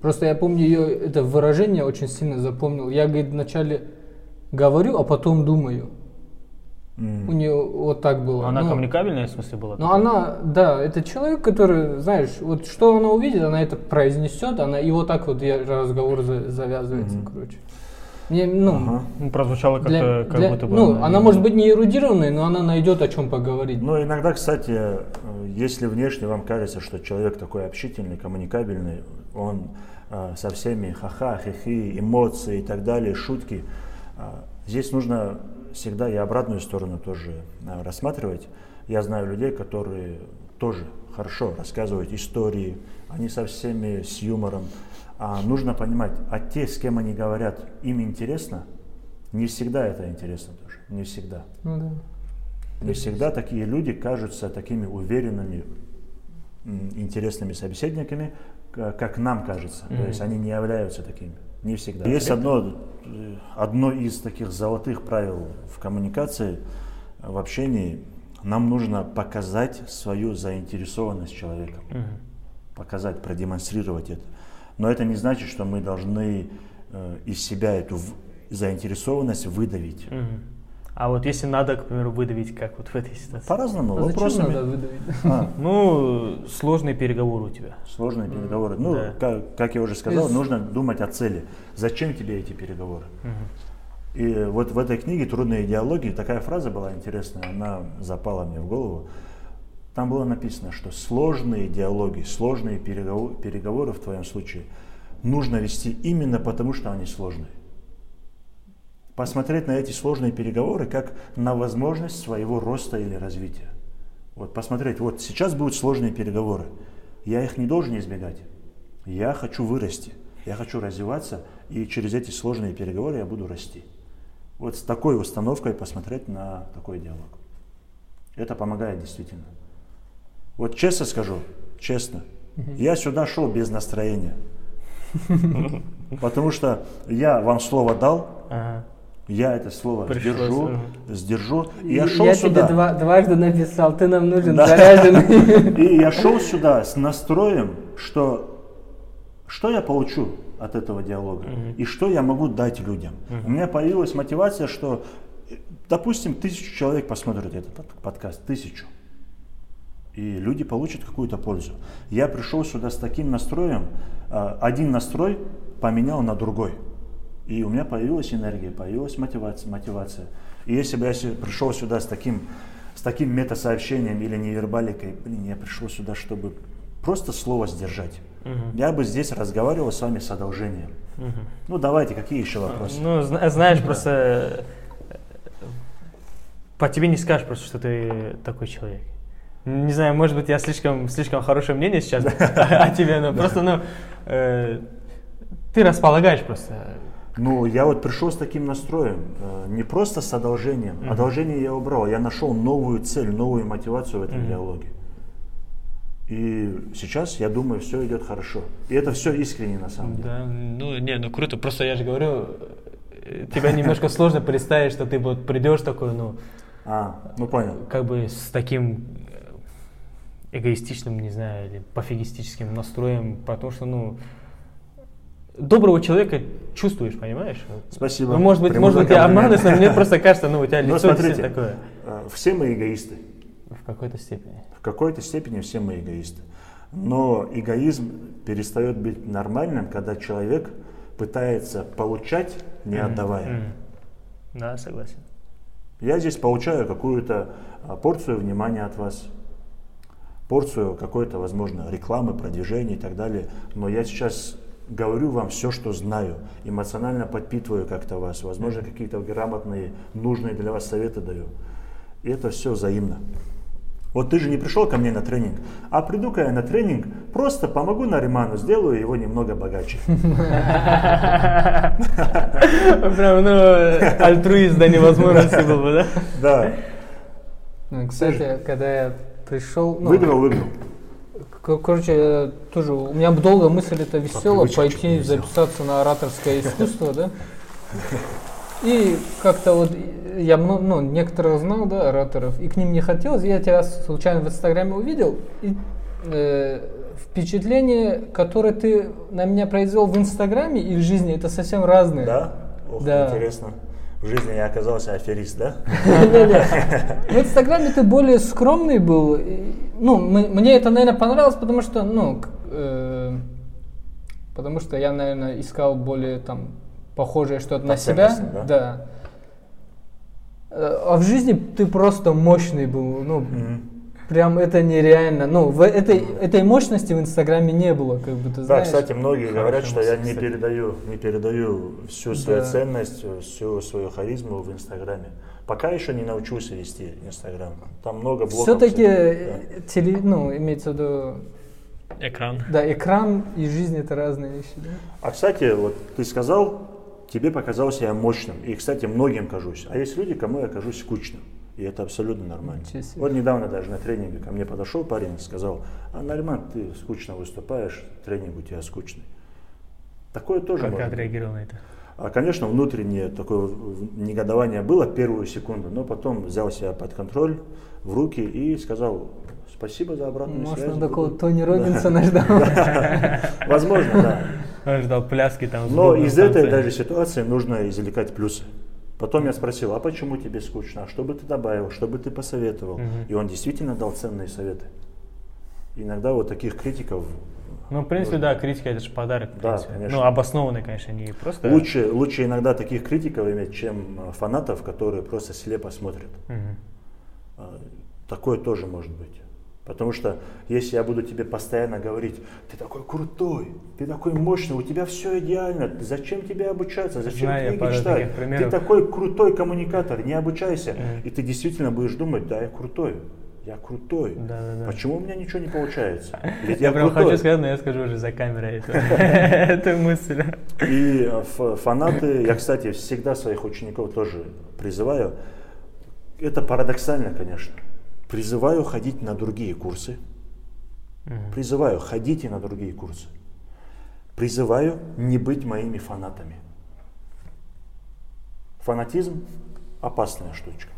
Просто я помню ее это выражение очень сильно запомнил. Я, говорит, вначале говорю, а потом думаю. М. У нее вот так было. Она Ну, коммуникабельная, в смысле, была? но она, да, это человек, который, знаешь, вот что она увидит, она это произнесет, она и вот так вот я, разговор за- завязывается, Мгм. короче. Мне, ну, Ага. Ну, прозвучало как-то, для- как для- будто бы... ну, она может быть не эрудированной, но она найдет о чем поговорить. Но иногда, кстати, э, если внешне вам кажется, что человек такой общительный, коммуникабельный, он э, со всеми ха-ха, хихи, эмоции и так далее, шутки, э, здесь нужно всегда и обратную сторону тоже э, рассматривать. Я знаю людей, которые тоже хорошо рассказывают истории, они со всеми с юмором. А нужно понимать, а те, с кем они говорят, им интересно, не всегда это интересно тоже, не всегда. Ну да. Не всегда такие люди кажутся такими уверенными, интересными собеседниками, как нам кажется. То есть они не являются такими. Не всегда. Есть одно, э, одно из таких золотых правил в коммуникации, в общении. Нам нужно показать свою заинтересованность человеком. Мгм. Показать, продемонстрировать это. Но это не значит, что мы должны э, из себя эту в- заинтересованность выдавить. Мгм. А вот если надо, к примеру, выдавить, как вот в этой ситуации? По-разному, А зачем вопросами. надо выдавить? А, <laughs> Ну, сложные переговоры у тебя. Сложные переговоры. Ну, Да. как, как я уже сказал, Из- нужно думать о цели. Зачем тебе эти переговоры? Мгм. И вот в этой книге «Трудные идеологии» такая фраза была интересная, она запала мне в голову. Там было написано, что сложные диалоги, сложные переговор- переговоры в твоем случае нужно вести именно потому, что они сложные. Посмотреть на эти сложные переговоры как на возможность своего роста или развития. Вот посмотреть, вот сейчас будут сложные переговоры. Я их не должен избегать. Я хочу вырасти, я хочу развиваться, и через эти сложные переговоры я буду расти. Вот с такой установкой посмотреть на такой диалог. Это помогает действительно. Вот честно скажу, честно, я сюда шел без настроения. Потому что я вам слово дал, Ага. я это слово Пришлось, сдержу, ага. сдержу. И я Я шел тебе сюда. два- дважды написал, ты нам нужен Да. заряженный. И я шел сюда с настроем, что что я получу от этого диалога и что я могу дать людям. У меня появилась мотивация, что, допустим, тысячу человек посмотрят этот под- подкаст, тысячу. И люди получат какую-то пользу. Я пришел сюда с таким настроем, а, один настрой поменял на другой. И у меня появилась энергия, появилась мотивация. мотивация. И если бы я пришел сюда с таким с таким метасообщением или невербаликой, блин, я пришел сюда, чтобы просто слово сдержать. Мгм. Я бы здесь разговаривал с вами с одолжением. Мгм. Ну давайте, какие еще вопросы? Ну, зна- знаешь, Да. просто э, по тебе не скажешь просто, что ты такой человек. Не знаю, может быть, я слишком, слишком хорошее мнение сейчас <laughs> о тебе, но просто, ну, э, ты располагаешь просто. Ну, я вот пришел с таким настроем, э, не просто с одолжением. Одолжение я убрал, я нашел новую цель, новую мотивацию в этом диалоге. И сейчас, я думаю, все идет хорошо. И это все искренне на самом деле. Да, ну, не, ну круто, просто я же говорю, э, тебя немножко сложно представить, что ты вот придешь такой, ну, А, ну понял. как бы с таким эгоистичным, не знаю, или пофигистическим настроем, потому что, ну, доброго человека чувствуешь, понимаешь? Спасибо. Ну, может быть, может быть, я обманываюсь, но мне просто кажется, ну, у тебя Ну, лицо смотрите, такое. э, все мы эгоисты. В какой-то степени. В какой-то степени все мы эгоисты. Но эгоизм перестает быть нормальным, когда человек пытается получать, не отдавая. мгм. Да, согласен. Я здесь получаю какую-то а, порцию внимания от вас, порцию какой-то, возможно, рекламы, продвижения и так далее. Но я сейчас говорю вам все, что знаю, эмоционально подпитываю как-то вас, возможно, какие-то грамотные, нужные для вас советы даю. И это все взаимно. Вот ты же не пришел ко мне на тренинг, а приду-ка я на тренинг, просто помогу Нариману, сделаю его немного богаче. <laughs> Прям, ну, альтруист до невозможности был бы, да? Да, Ну, Кстати, когда я пришел, ну, выиграл, выиграл. короче, я тоже, у меня долго мысль это висела, не пойти записаться на ораторское искусство, да? И как-то вот я мно- ну, некоторых знал, да, ораторов, и к ним не хотелось. Я тебя случайно в Инстаграме увидел, и э, впечатление, которое ты на меня произвел в Инстаграме и в жизни, это совсем разные. Да? Ох, Да. интересно. В жизни я оказался аферист, да? В Инстаграме ты более скромный был. Ну, мне это, наверное, понравилось, потому что, ну, э, потому что я, наверное, искал более там похожее что-то на себя. да? Э, А в жизни ты просто мощный был. Ну. Прям это нереально. Ну, в этой, этой мощности в Инстаграме не было, как бы ты Да, знаешь. кстати, многие Хорошая говорят, что я не передаю, не передаю всю свою Да. ценность, всю свою харизму в Инстаграме. Пока еще не научился вести Инстаграм. Там много блоков. Все-таки, да. ну, имеется в виду, Экран. да, экран и жизнь это разные вещи, да? А кстати, вот ты сказал, тебе показался я мощным. И, кстати, многим кажусь. А есть люди, кому я кажусь скучным. И это абсолютно нормально. Вот недавно даже на тренинге ко мне подошел парень и сказал, а Нальман, ты скучно выступаешь, тренинг у тебя скучный. Такое тоже Как ты может отреагировал на это? А, конечно, внутреннее такое негодование было первую секунду, но потом взял себя под контроль в руки и сказал спасибо за обратную Может, связь. он такого буду». Тони. Робинсона <laughs> ждал. Возможно, да. Он ждал пляски там. Но из этой даже ситуации нужно извлекать плюсы. Потом я спросил, а почему тебе скучно? А что бы ты добавил? Что бы ты посоветовал? Мгм. И он действительно дал ценные советы. Иногда вот таких критиков Ну, в принципе, да, критика это же подарок. Да, конечно. Ну, обоснованный, конечно, не просто. лучше, лучше иногда таких критиков иметь, чем э, фанатов, которые просто слепо смотрят. А, Такое тоже может быть. Потому что если я буду тебе постоянно говорить, ты такой крутой, ты такой мощный, у тебя все идеально, зачем тебе обучаться, зачем Знаю книги читать, ты такой крутой коммуникатор, не обучайся. И ты действительно будешь думать, да, я крутой, я крутой. Да-да-да. Почему у меня ничего не получается? <laughs> Ведь Я, я, прям крутой. хочу сказать, но я скажу уже за камерой эту, <laughs> <laughs> мысль. И э, фанаты, я, кстати, всегда своих учеников тоже призываю, это парадоксально, конечно, призываю ходить на другие курсы, Мгм. призываю, ходите на другие курсы, призываю не быть моими фанатами. Фанатизм – опасная штучка.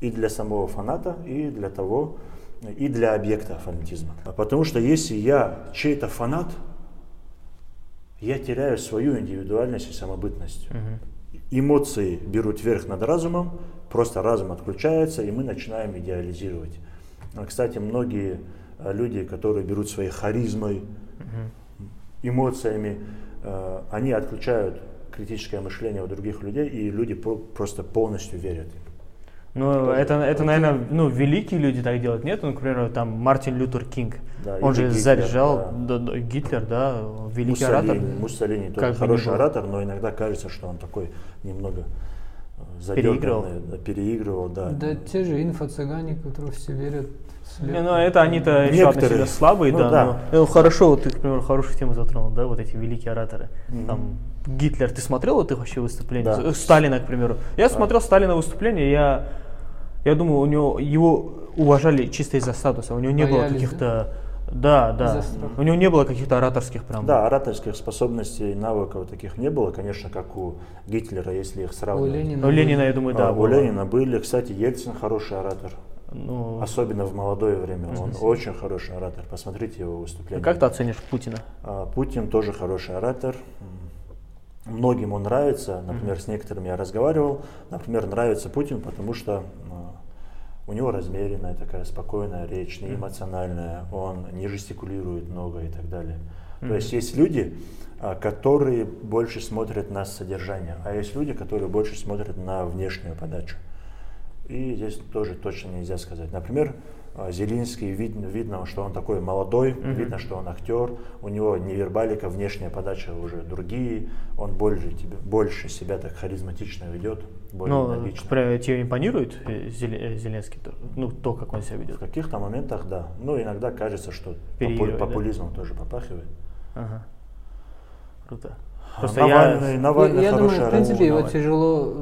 И для самого фаната, и для того, и для объекта фанатизма. А Потому что если я чей-то фанат, я теряю свою индивидуальность и самобытность. Мгм. Эмоции берут верх над разумом, просто разум отключается, и мы начинаем идеализировать. А, Кстати, многие а, люди, которые берут своей харизмой, эмоциями, э, они отключают критическое мышление у других людей, и люди просто полностью верят им. Ну, Тоже. это, это, наверное, ну, великие люди так делают, нет? Ну, например, там Мартин Лютер Кинг. Да, Он же Гитлер, заряжал, да. да, Гитлер, да, великий оратор. Муссолини, Муссолини тоже Как хороший оратор, но иногда кажется, что он такой немного Переигрывал. да, переигрывал, да. Да те же инфо-цыгане, которые все верят. Не, ну это они-то еще относительно слабые, Ну да. да. но- ну, хорошо, вот ты, к примеру, хорошую тему затронул, да, вот эти великие ораторы. Там Гитлер, ты смотрел вот их вообще выступления? Да. С- Сталина, к примеру. Я смотрел Сталина выступление, я, я думаю, у него его уважали чисто из-за статуса, у него не было Боялись, каких-то, да, да, страха. у него не было каких-то ораторских прям. Да, ораторских способностей, навыков таких не было, конечно, как у Гитлера, если их У сравнивать. Ленина. У Ленина, я думаю, да. А, у было. Ленина были, кстати, Ельцин хороший оратор, Ну, особенно в молодое время. Он очень хороший оратор. Посмотрите его выступление. как ты оценишь Путина? А, Путин тоже хороший оратор. Многим он нравится. Например, с некоторыми я разговаривал. Например, нравится Путин, потому что а, у него размеренная такая спокойная речь, не эмоциональная. Он не жестикулирует много и так далее. То есть есть люди, а, которые больше смотрят на содержание, а есть люди, которые больше смотрят на внешнюю подачу. И здесь тоже точно нельзя сказать. Например, Зелинский, видно, видно, что он такой молодой, видно, что он актер, у него невербалика, внешняя подача уже другие, он больше, тебе, больше себя так харизматично ведет, более энергично. примеру, тебе импонирует э, э, Зеленский? то- Ну, то, как он себя В ведет. каких-то моментах, да. Ну, иногда кажется, что попу- Переигрывает, да? популизмом тоже попахивает. Ага. Круто. А Просто Навальный, я... Навальный я, я думаю, в принципе, его тяжело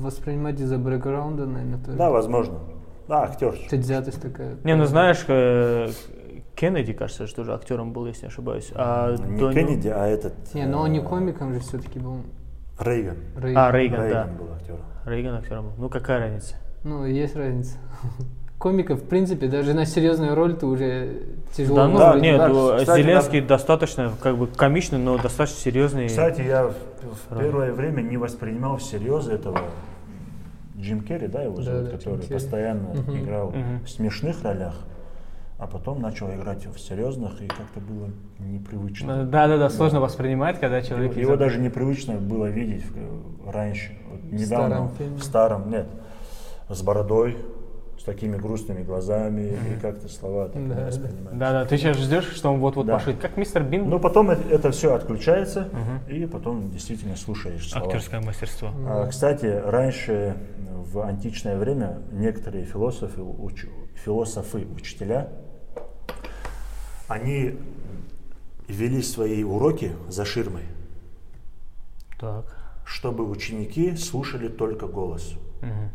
воспринимать из-за бэкграунда, наверное, тоже. Да, возможно. Да, актер. Предвзятость такая. Не, ну знаешь, э, Кеннеди, кажется, что же актером был, если не ошибаюсь. А Не до него- Кеннеди, а этот... Не, но он не э, комиком же все-таки был. Рейган. Рейган. А, Рейган, да. Рейган был актером. Рейган актером был. Ну, какая разница? Ну, есть разница. <laughs> Комиков, в принципе, даже на серьезную роль ты уже тяжело. да, ну, вроде нет, ну, Кстати, Зеленский достаточно, как бы, комичный, но достаточно серьезный. Кстати, я в первое время не воспринимал всерьез этого Джим Керри, да, его Да, зовут, да, Джим который Керри. постоянно Мгм. играл Мгм. в смешных ролях, а потом начал играть в серьезных, и как-то было непривычно. Да-да-да, сложно воспринимать, когда человек... Его, его даже непривычно было видеть в- раньше, вот недавно, старом фильме. в старом, нет, с бородой, с такими грустными глазами, и как-то слова так Да, да. воспринимаешь. Да-да, ты сейчас ждешь, что он вот-вот Да. пошутит. Как мистер Бин. Но потом это, все отключается, и потом действительно слушаешь слова. Актерское мастерство. А, Кстати, раньше в античное время некоторые философы, уч- философы, учителя, они вели свои уроки за ширмой, Так. чтобы ученики слушали только голос. Мгм.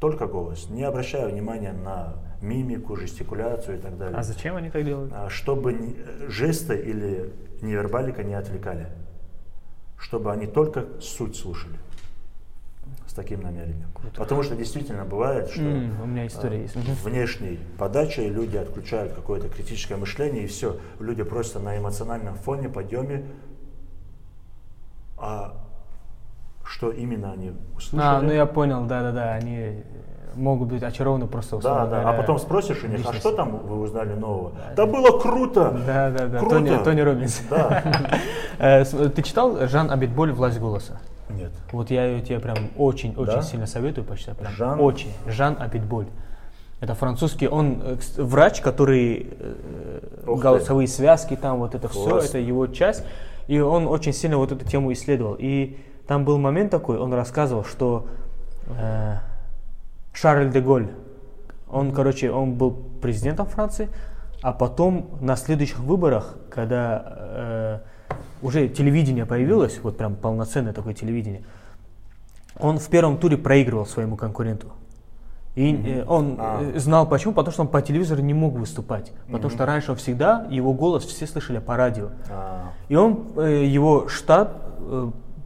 Только голос, не обращая внимания на мимику, жестикуляцию и так далее. А зачем они так делают? А, Чтобы жесты или невербалика не отвлекали. Чтобы они только суть слушали. С таким намерением. Потому что действительно бывает, что М, у меня история а, есть. Внешней подачей люди отключают какое-то критическое мышление, и все. Люди просто на эмоциональном фоне, подъеме. А что именно они услышали? А, ну я понял, да-да-да, они э, могут быть очарованы просто Да, условно да. А говоря, потом спросишь у них, а что там вы узнали нового? Да, было круто! Да, да, да. Круто! Тони, Тони Робинс. Да. <laughs> Э, Ты читал Жан Абитболь «Власть голоса»? Нет. Вот я ее тебе прям очень-очень Да? сильно советую почитать. Прям Жан? Очень. Жан Абитболь. Это французский, он э, врач, который э, Ух ты. голосовые связки, там вот это все, Классно. это его часть. И он очень сильно вот эту тему исследовал. И там был момент такой, он рассказывал, что э, Шарль де Голь, он, короче, он был президентом Франции, а потом на следующих выборах, когда э, уже телевидение появилось, вот прям полноценное такое телевидение, он в первом туре проигрывал своему конкуренту. И э, он А. э, знал почему, потому что он по телевизору не мог выступать. Потому что раньше он всегда, его голос все слышали по радио. А, И он, э, его штаб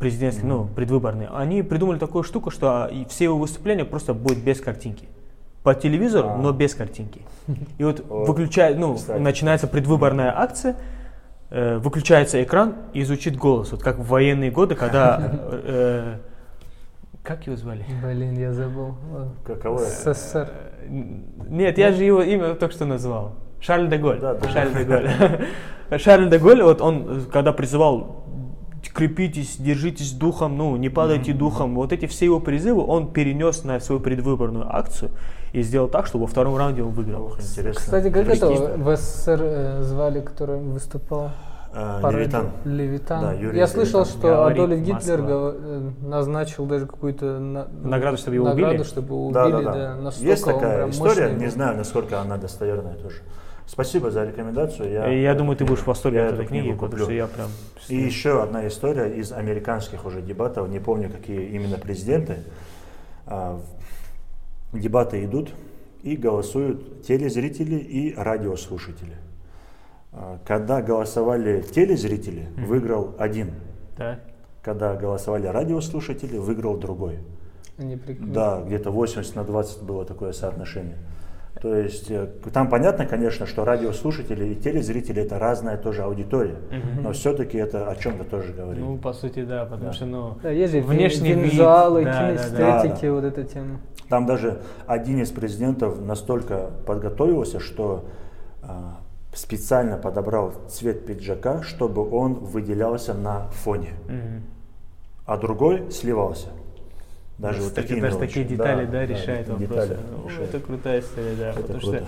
э, президентский, ну, предвыборный, они придумали такую штуку, что а, все его выступления просто будут без картинки. По телевизору, А. но без картинки. И вот <laughs> выключает, ну, кстати. начинается предвыборная акция, э, выключается экран и звучит голос. Вот как в военные годы, когда... <laughs> э, как его звали? Блин, я забыл. Каково? СССР. Нет, я же его имя только что назвал. Шарль де Голь. Да, да. Шарль де Голь. <laughs> Шарль де Голь, вот он, э, когда призывал скрепитесь, держитесь духом, ну, не падайте духом. Вот эти все его призывы он перенес на свою предвыборную акцию и сделал так, что во втором раунде он выиграл. Ох, интересно. Кстати, как это в СССР э, звали, который выступал? А, Левитан. Левитан. Да, Юрий Я слышал, Левитан. что Говорит Адольф Гитлер Москва. э, назначил даже какую-то на- Награду, чтобы его награду, убили? чтобы его Да, убили. да, да, да. настолько Есть такая история, мощный не знаю, насколько она достоверная тоже. Спасибо за рекомендацию. Я, Я, думаю, ты будешь в восторге я от эту этой книги, книгу потому куплю. что я прям... И еще одна история из американских уже дебатов, не помню, какие именно президенты. А, Дебаты идут и голосуют телезрители и радиослушатели. А, Когда голосовали телезрители, выиграл один. Да. Когда голосовали радиослушатели, выиграл другой. Прик- Да, где-то 80 на 20 было такое соотношение. То есть э, там понятно, конечно, что радиослушатели и телезрители это разная тоже аудитория, но все-таки это о чем-то тоже говорит. Ну, по сути, да, потому Да. что, ну, Да, есть же внешний вид, винзалы, да, кинестетики, Да, да. вот эта тема. Там даже один из президентов настолько подготовился, что а, специально подобрал цвет пиджака, чтобы он выделялся на фоне, Мгм. а другой сливался. Даже вот Кстати, такие даже мелочи. такие детали, да, решают такие вопросы. детали Ну, решают. это крутая история, да. Это потому круто. что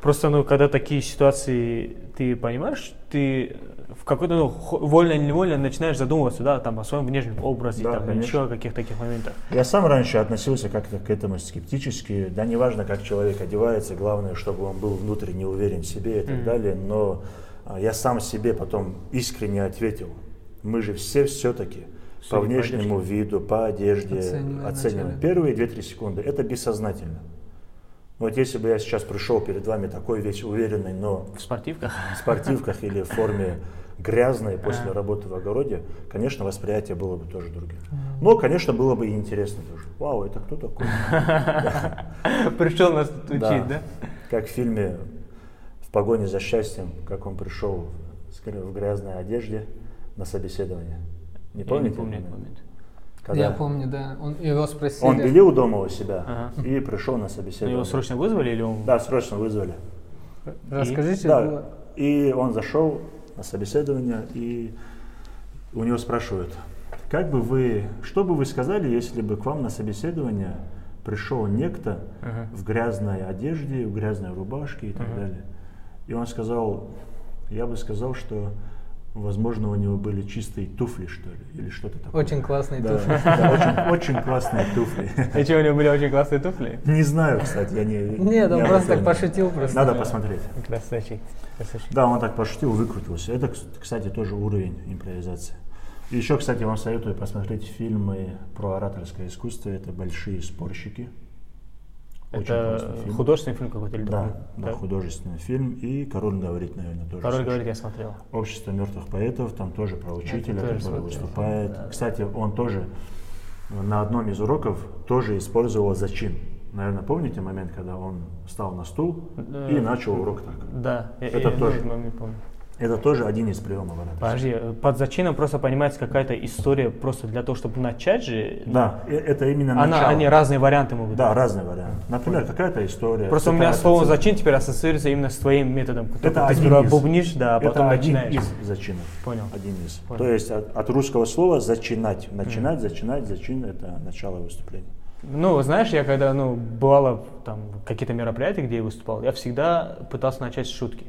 просто, ну, когда такие ситуации, ты понимаешь, ты в какой-то, ну, вольно или невольно начинаешь задумываться, да, там, о своем внешнем образе, Да, там, конечно. еще о каких-то таких моментах. Я сам раньше относился как-то к этому скептически. Да, неважно, как человек одевается, главное, чтобы он был внутренне уверен в себе и так Мгм. далее. Но а, я сам себе потом искренне ответил. Мы же все все-таки по Судя по внешнему виду, по одежде Оцениваем оцениваем. Первые 2-3 секунды. Это бессознательно. Вот если бы я сейчас пришел перед вами такой весь уверенный, но В спортивках. в спортивках или в форме грязной после Ага. работы в огороде, конечно, восприятие было бы тоже другим. Но, конечно, было бы и интересно тоже. Вау, это кто такой? <laughs> Пришел нас тут учить, да? Как в фильме «В погоне за счастьем», как он пришел в грязной одежде на собеседование. Не Я помните? не помню этот момент? Когда Я помню, да. Он, его спросили. Он белил дома у себя Ага. и пришел на собеседование. его срочно вызвали или он... Да, срочно вызвали. Расскажите, Да, было- и он зашел на собеседование, и у него спрашивают, как бы вы, что бы вы сказали, если бы к вам на собеседование пришел некто Ага. в грязной одежде, в грязной рубашке и так Ага. далее. И он сказал, я бы сказал, что, возможно, у него были чистые туфли, что ли, или что-то такое. Очень классные Да, туфли. да, очень, очень классные туфли. И что, у него были очень классные туфли? Не знаю, кстати, я не... Нет, он не просто так пошутил просто. Надо Да. посмотреть. Красавчик. Красавчик. Да, он так пошутил, выкрутился. Это, кс- кстати, тоже уровень импровизации. И еще, кстати, вам советую посмотреть фильмы про ораторское искусство. Это «Большие спорщики». Очень Это фильм. художественный фильм какой-то или Да, да, художественный фильм. И «Король говорит», наверное, тоже. Король говорит, я смотрел. «Общество мертвых поэтов», там тоже про учителя, тоже который смотрел. выступает. Да. Кстати, он тоже на одном из уроков тоже использовал зачин. Наверное, помните момент, когда он встал на стул Да. и начал урок так? Да, я- Это я тоже. этот момент помню. Это тоже один из приемов ораторства. Подожди, э, под зачином просто понимается какая-то история просто для того, чтобы начать же. ну, Да, э- это именно Она, начало. они разные варианты могут Да, быть. разные варианты. Например, какая-то история. Просто у меня слово цитата. зачин теперь ассоциируется именно с твоим методом. Это ты один сперва бубнишь, да, а Это потом один начинаешь. из зачинов. Понял. Один из. Понял. То есть от, от русского слова зачинать. Начинать, зачинать, зачин это начало выступления. Ну, знаешь, я когда, ну, бывало там какие-то мероприятия, где я выступал, я всегда пытался начать с шутки.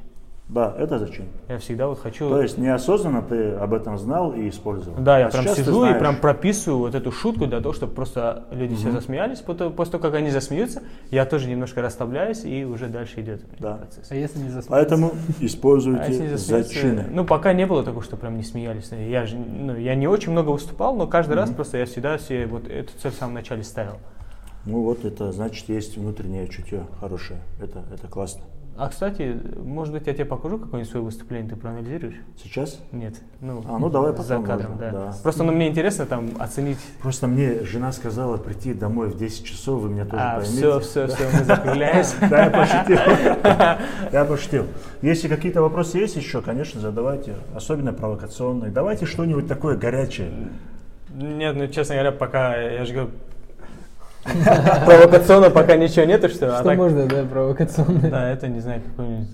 Да, это зачин. Я всегда вот хочу... То есть неосознанно ты об этом знал и использовал. Да, я А прям сижу и прям прописываю вот эту шутку для того, чтобы просто люди все засмеялись. Потом, после того, как они засмеются, я тоже немножко расслабляюсь и уже дальше идет Да. процесс. А если не засмеяться? Поэтому <laughs> А не используйте засмеются, зачины. Ну, пока не было такого, что прям не смеялись. Я же, ну, я не очень много выступал, но каждый раз просто я всегда себе вот эту цель в самом начале ставил. Ну вот это значит есть внутреннее чутье хорошее. Это, это классно. А, кстати, может быть, я тебе покажу какое-нибудь свое выступление, ты проанализируешь? Сейчас? Нет. Ну, А, ну давай за потом кадром, можно, да. да. Просто ну, мне интересно там оценить. Просто мне жена сказала прийти домой в 10 часов, вы меня тоже А, поймите. все, все, все, мы закругляемся. <laughs> Да, я пошутил. <laughs> Я пошутил. Если какие-то вопросы есть еще, конечно, задавайте. Особенно провокационные. Давайте что-нибудь такое горячее. Нет, ну честно говоря, пока я же говорю, <laughs> провокационно пока ничего нету, что, а Что можно, да, провокационное? Да, это не знаю, какой-нибудь.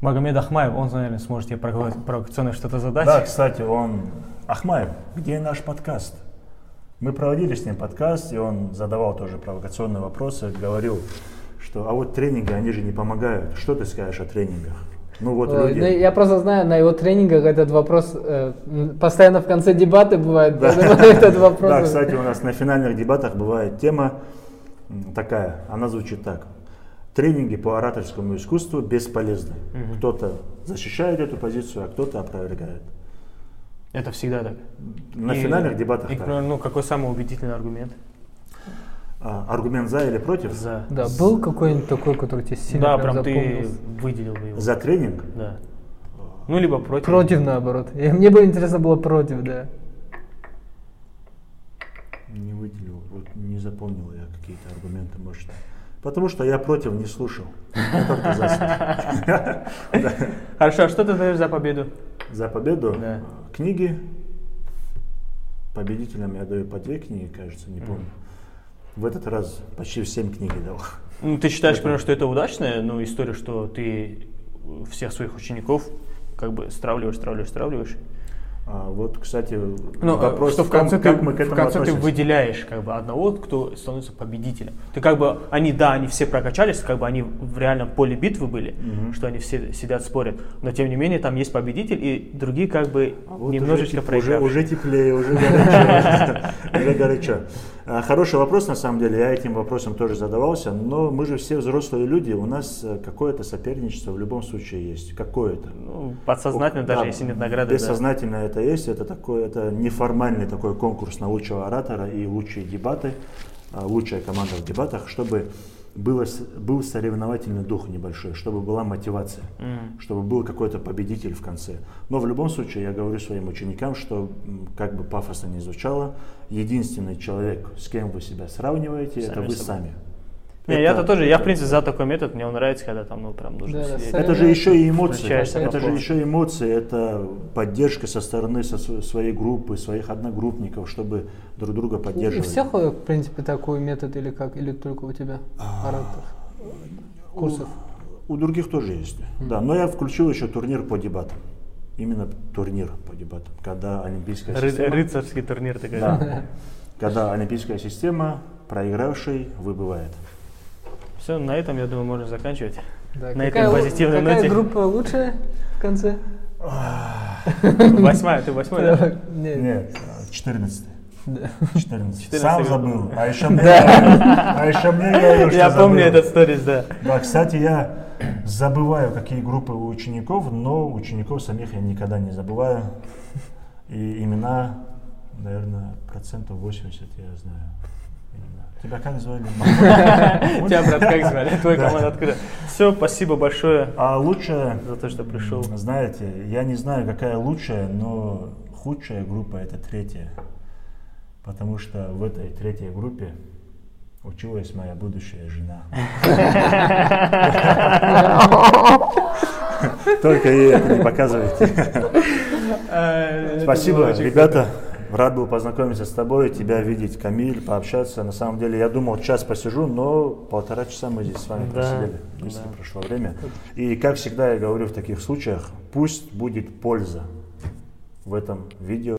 Магомед Ахмаев, он, наверное, сможет тебе провока- провокационно что-то задать. Да, кстати, он... Ахмаев, где наш подкаст? Мы проводили с ним подкаст, и он задавал тоже провокационные вопросы, говорил, что а вот тренинги, они же не помогают. Что ты скажешь о тренингах? Ну вот Ой, люди... ну, я просто знаю, на его тренингах этот вопрос э, постоянно в конце дебаты бывает. поэтому <laughs> Этот вопрос. Да, кстати, у нас на финальных дебатах бывает тема такая, она звучит так. Тренинги по ораторскому искусству бесполезны. Кто-то защищает эту позицию, а кто-то опровергает. Это всегда так. На И- финальных дебатах и, так. ну, какой самый убедительный аргумент? А, аргумент за или против? За. Да, был какой-нибудь такой, который тебе сильно Да, прям прям ты выделил бы его. За тренинг? Да. Ну, либо против. Против, наоборот. И мне бы интересно было против, да. Не выделил, вот не запомнил я какие-то аргументы, может. Потому что я против не слушал. Я только за. Да. <laughs> Хорошо, а что ты даешь за победу? За победу книги. Победителям я даю по две книги, кажется, не помню. В этот раз почти всем книги дал. Ну, ты считаешь, например, что это удачная ну, история, что ты всех своих учеников как бы стравливаешь, стравливаешь, стравливаешь? А вот, кстати, Ну, вопрос что в конце, как ты, мы к этому в конце ты относимся. выделяешь как бы одного, кто становится победителем. Ты как бы, они, да, они все прокачались, как бы они в реальном поле битвы были, Мгм. что они все сидят, спорят. Но тем не менее там есть победитель и другие как бы А вот немножечко уже, теп- уже, проигравшие. уже теплее, уже горячо. <laughs> А, Хороший вопрос, на самом деле, я этим вопросом тоже задавался, но мы же все взрослые люди, у нас э, какое-то соперничество в любом случае есть. Какое-то. Ну, подсознательно, даже Да, если нет награды. да. Бессознательно это есть, это такой, это неформальный такой конкурс на лучшего оратора и лучшие дебаты, а, лучшая команда в дебатах, чтобы было, с- был соревновательный дух небольшой, чтобы была мотивация, Мгм. чтобы был какой-то победитель в конце. Но в любом случае я говорю своим ученикам, что как бы пафосно ни звучало, единственный человек, с кем вы себя сравниваете, это Сами вы собой. сами. Не, Это- я-то тоже, я в принципе за такой метод, мне он нравится, когда там, ну, прям нужно Да, сидеть. Это же еще и эмоции. Это же еще эмоции, это поддержка со стороны со сво- своей группы, своих одногруппников, чтобы друг друга У поддерживать. всех, э, в принципе, такой метод или как? Или только у тебя? А, Оратор. Курсов. У других тоже есть. Да, но я включил еще турнир по дебатам. Именно турнир по дебатам, когда олимпийская Ры- система. рыцарский турнир такой. Да. Когда олимпийская система проигравший выбывает. Все, на этом, я думаю, можно заканчивать. Да, На какая, этой позитивной какая ноте. группа лучшая в конце? Восьмая, ты восьмой, да? Не, Нет, 14. да. 14. 14 Сам год. забыл. А еще <laughs> мне, а еще мне говорил, что Я помню забыл. этот сторис, да. Да, кстати, я забываю, какие группы у учеников, но учеников самих я никогда не забываю. И имена, наверное, процентов 80 я знаю. Тебя как звали? <laughs> Тебя, брат, как звали? Твой команда открыта. Все, спасибо большое А лучшая, за то, что пришел. знаете, я не знаю, какая лучшая, но худшая группа это третья. Потому что в этой третьей группе училась моя будущая жена. <laughs> Только ей это не показывайте. <laughs> Э, Спасибо, ребята. Рад был познакомиться с тобой, тебя видеть, Камиль, пообщаться. На самом деле, я думал, час посижу, но полтора часа мы здесь с вами Да, просидели. Быстро да. прошло время. И, как всегда, я говорю в таких случаях, пусть будет польза в этом видео.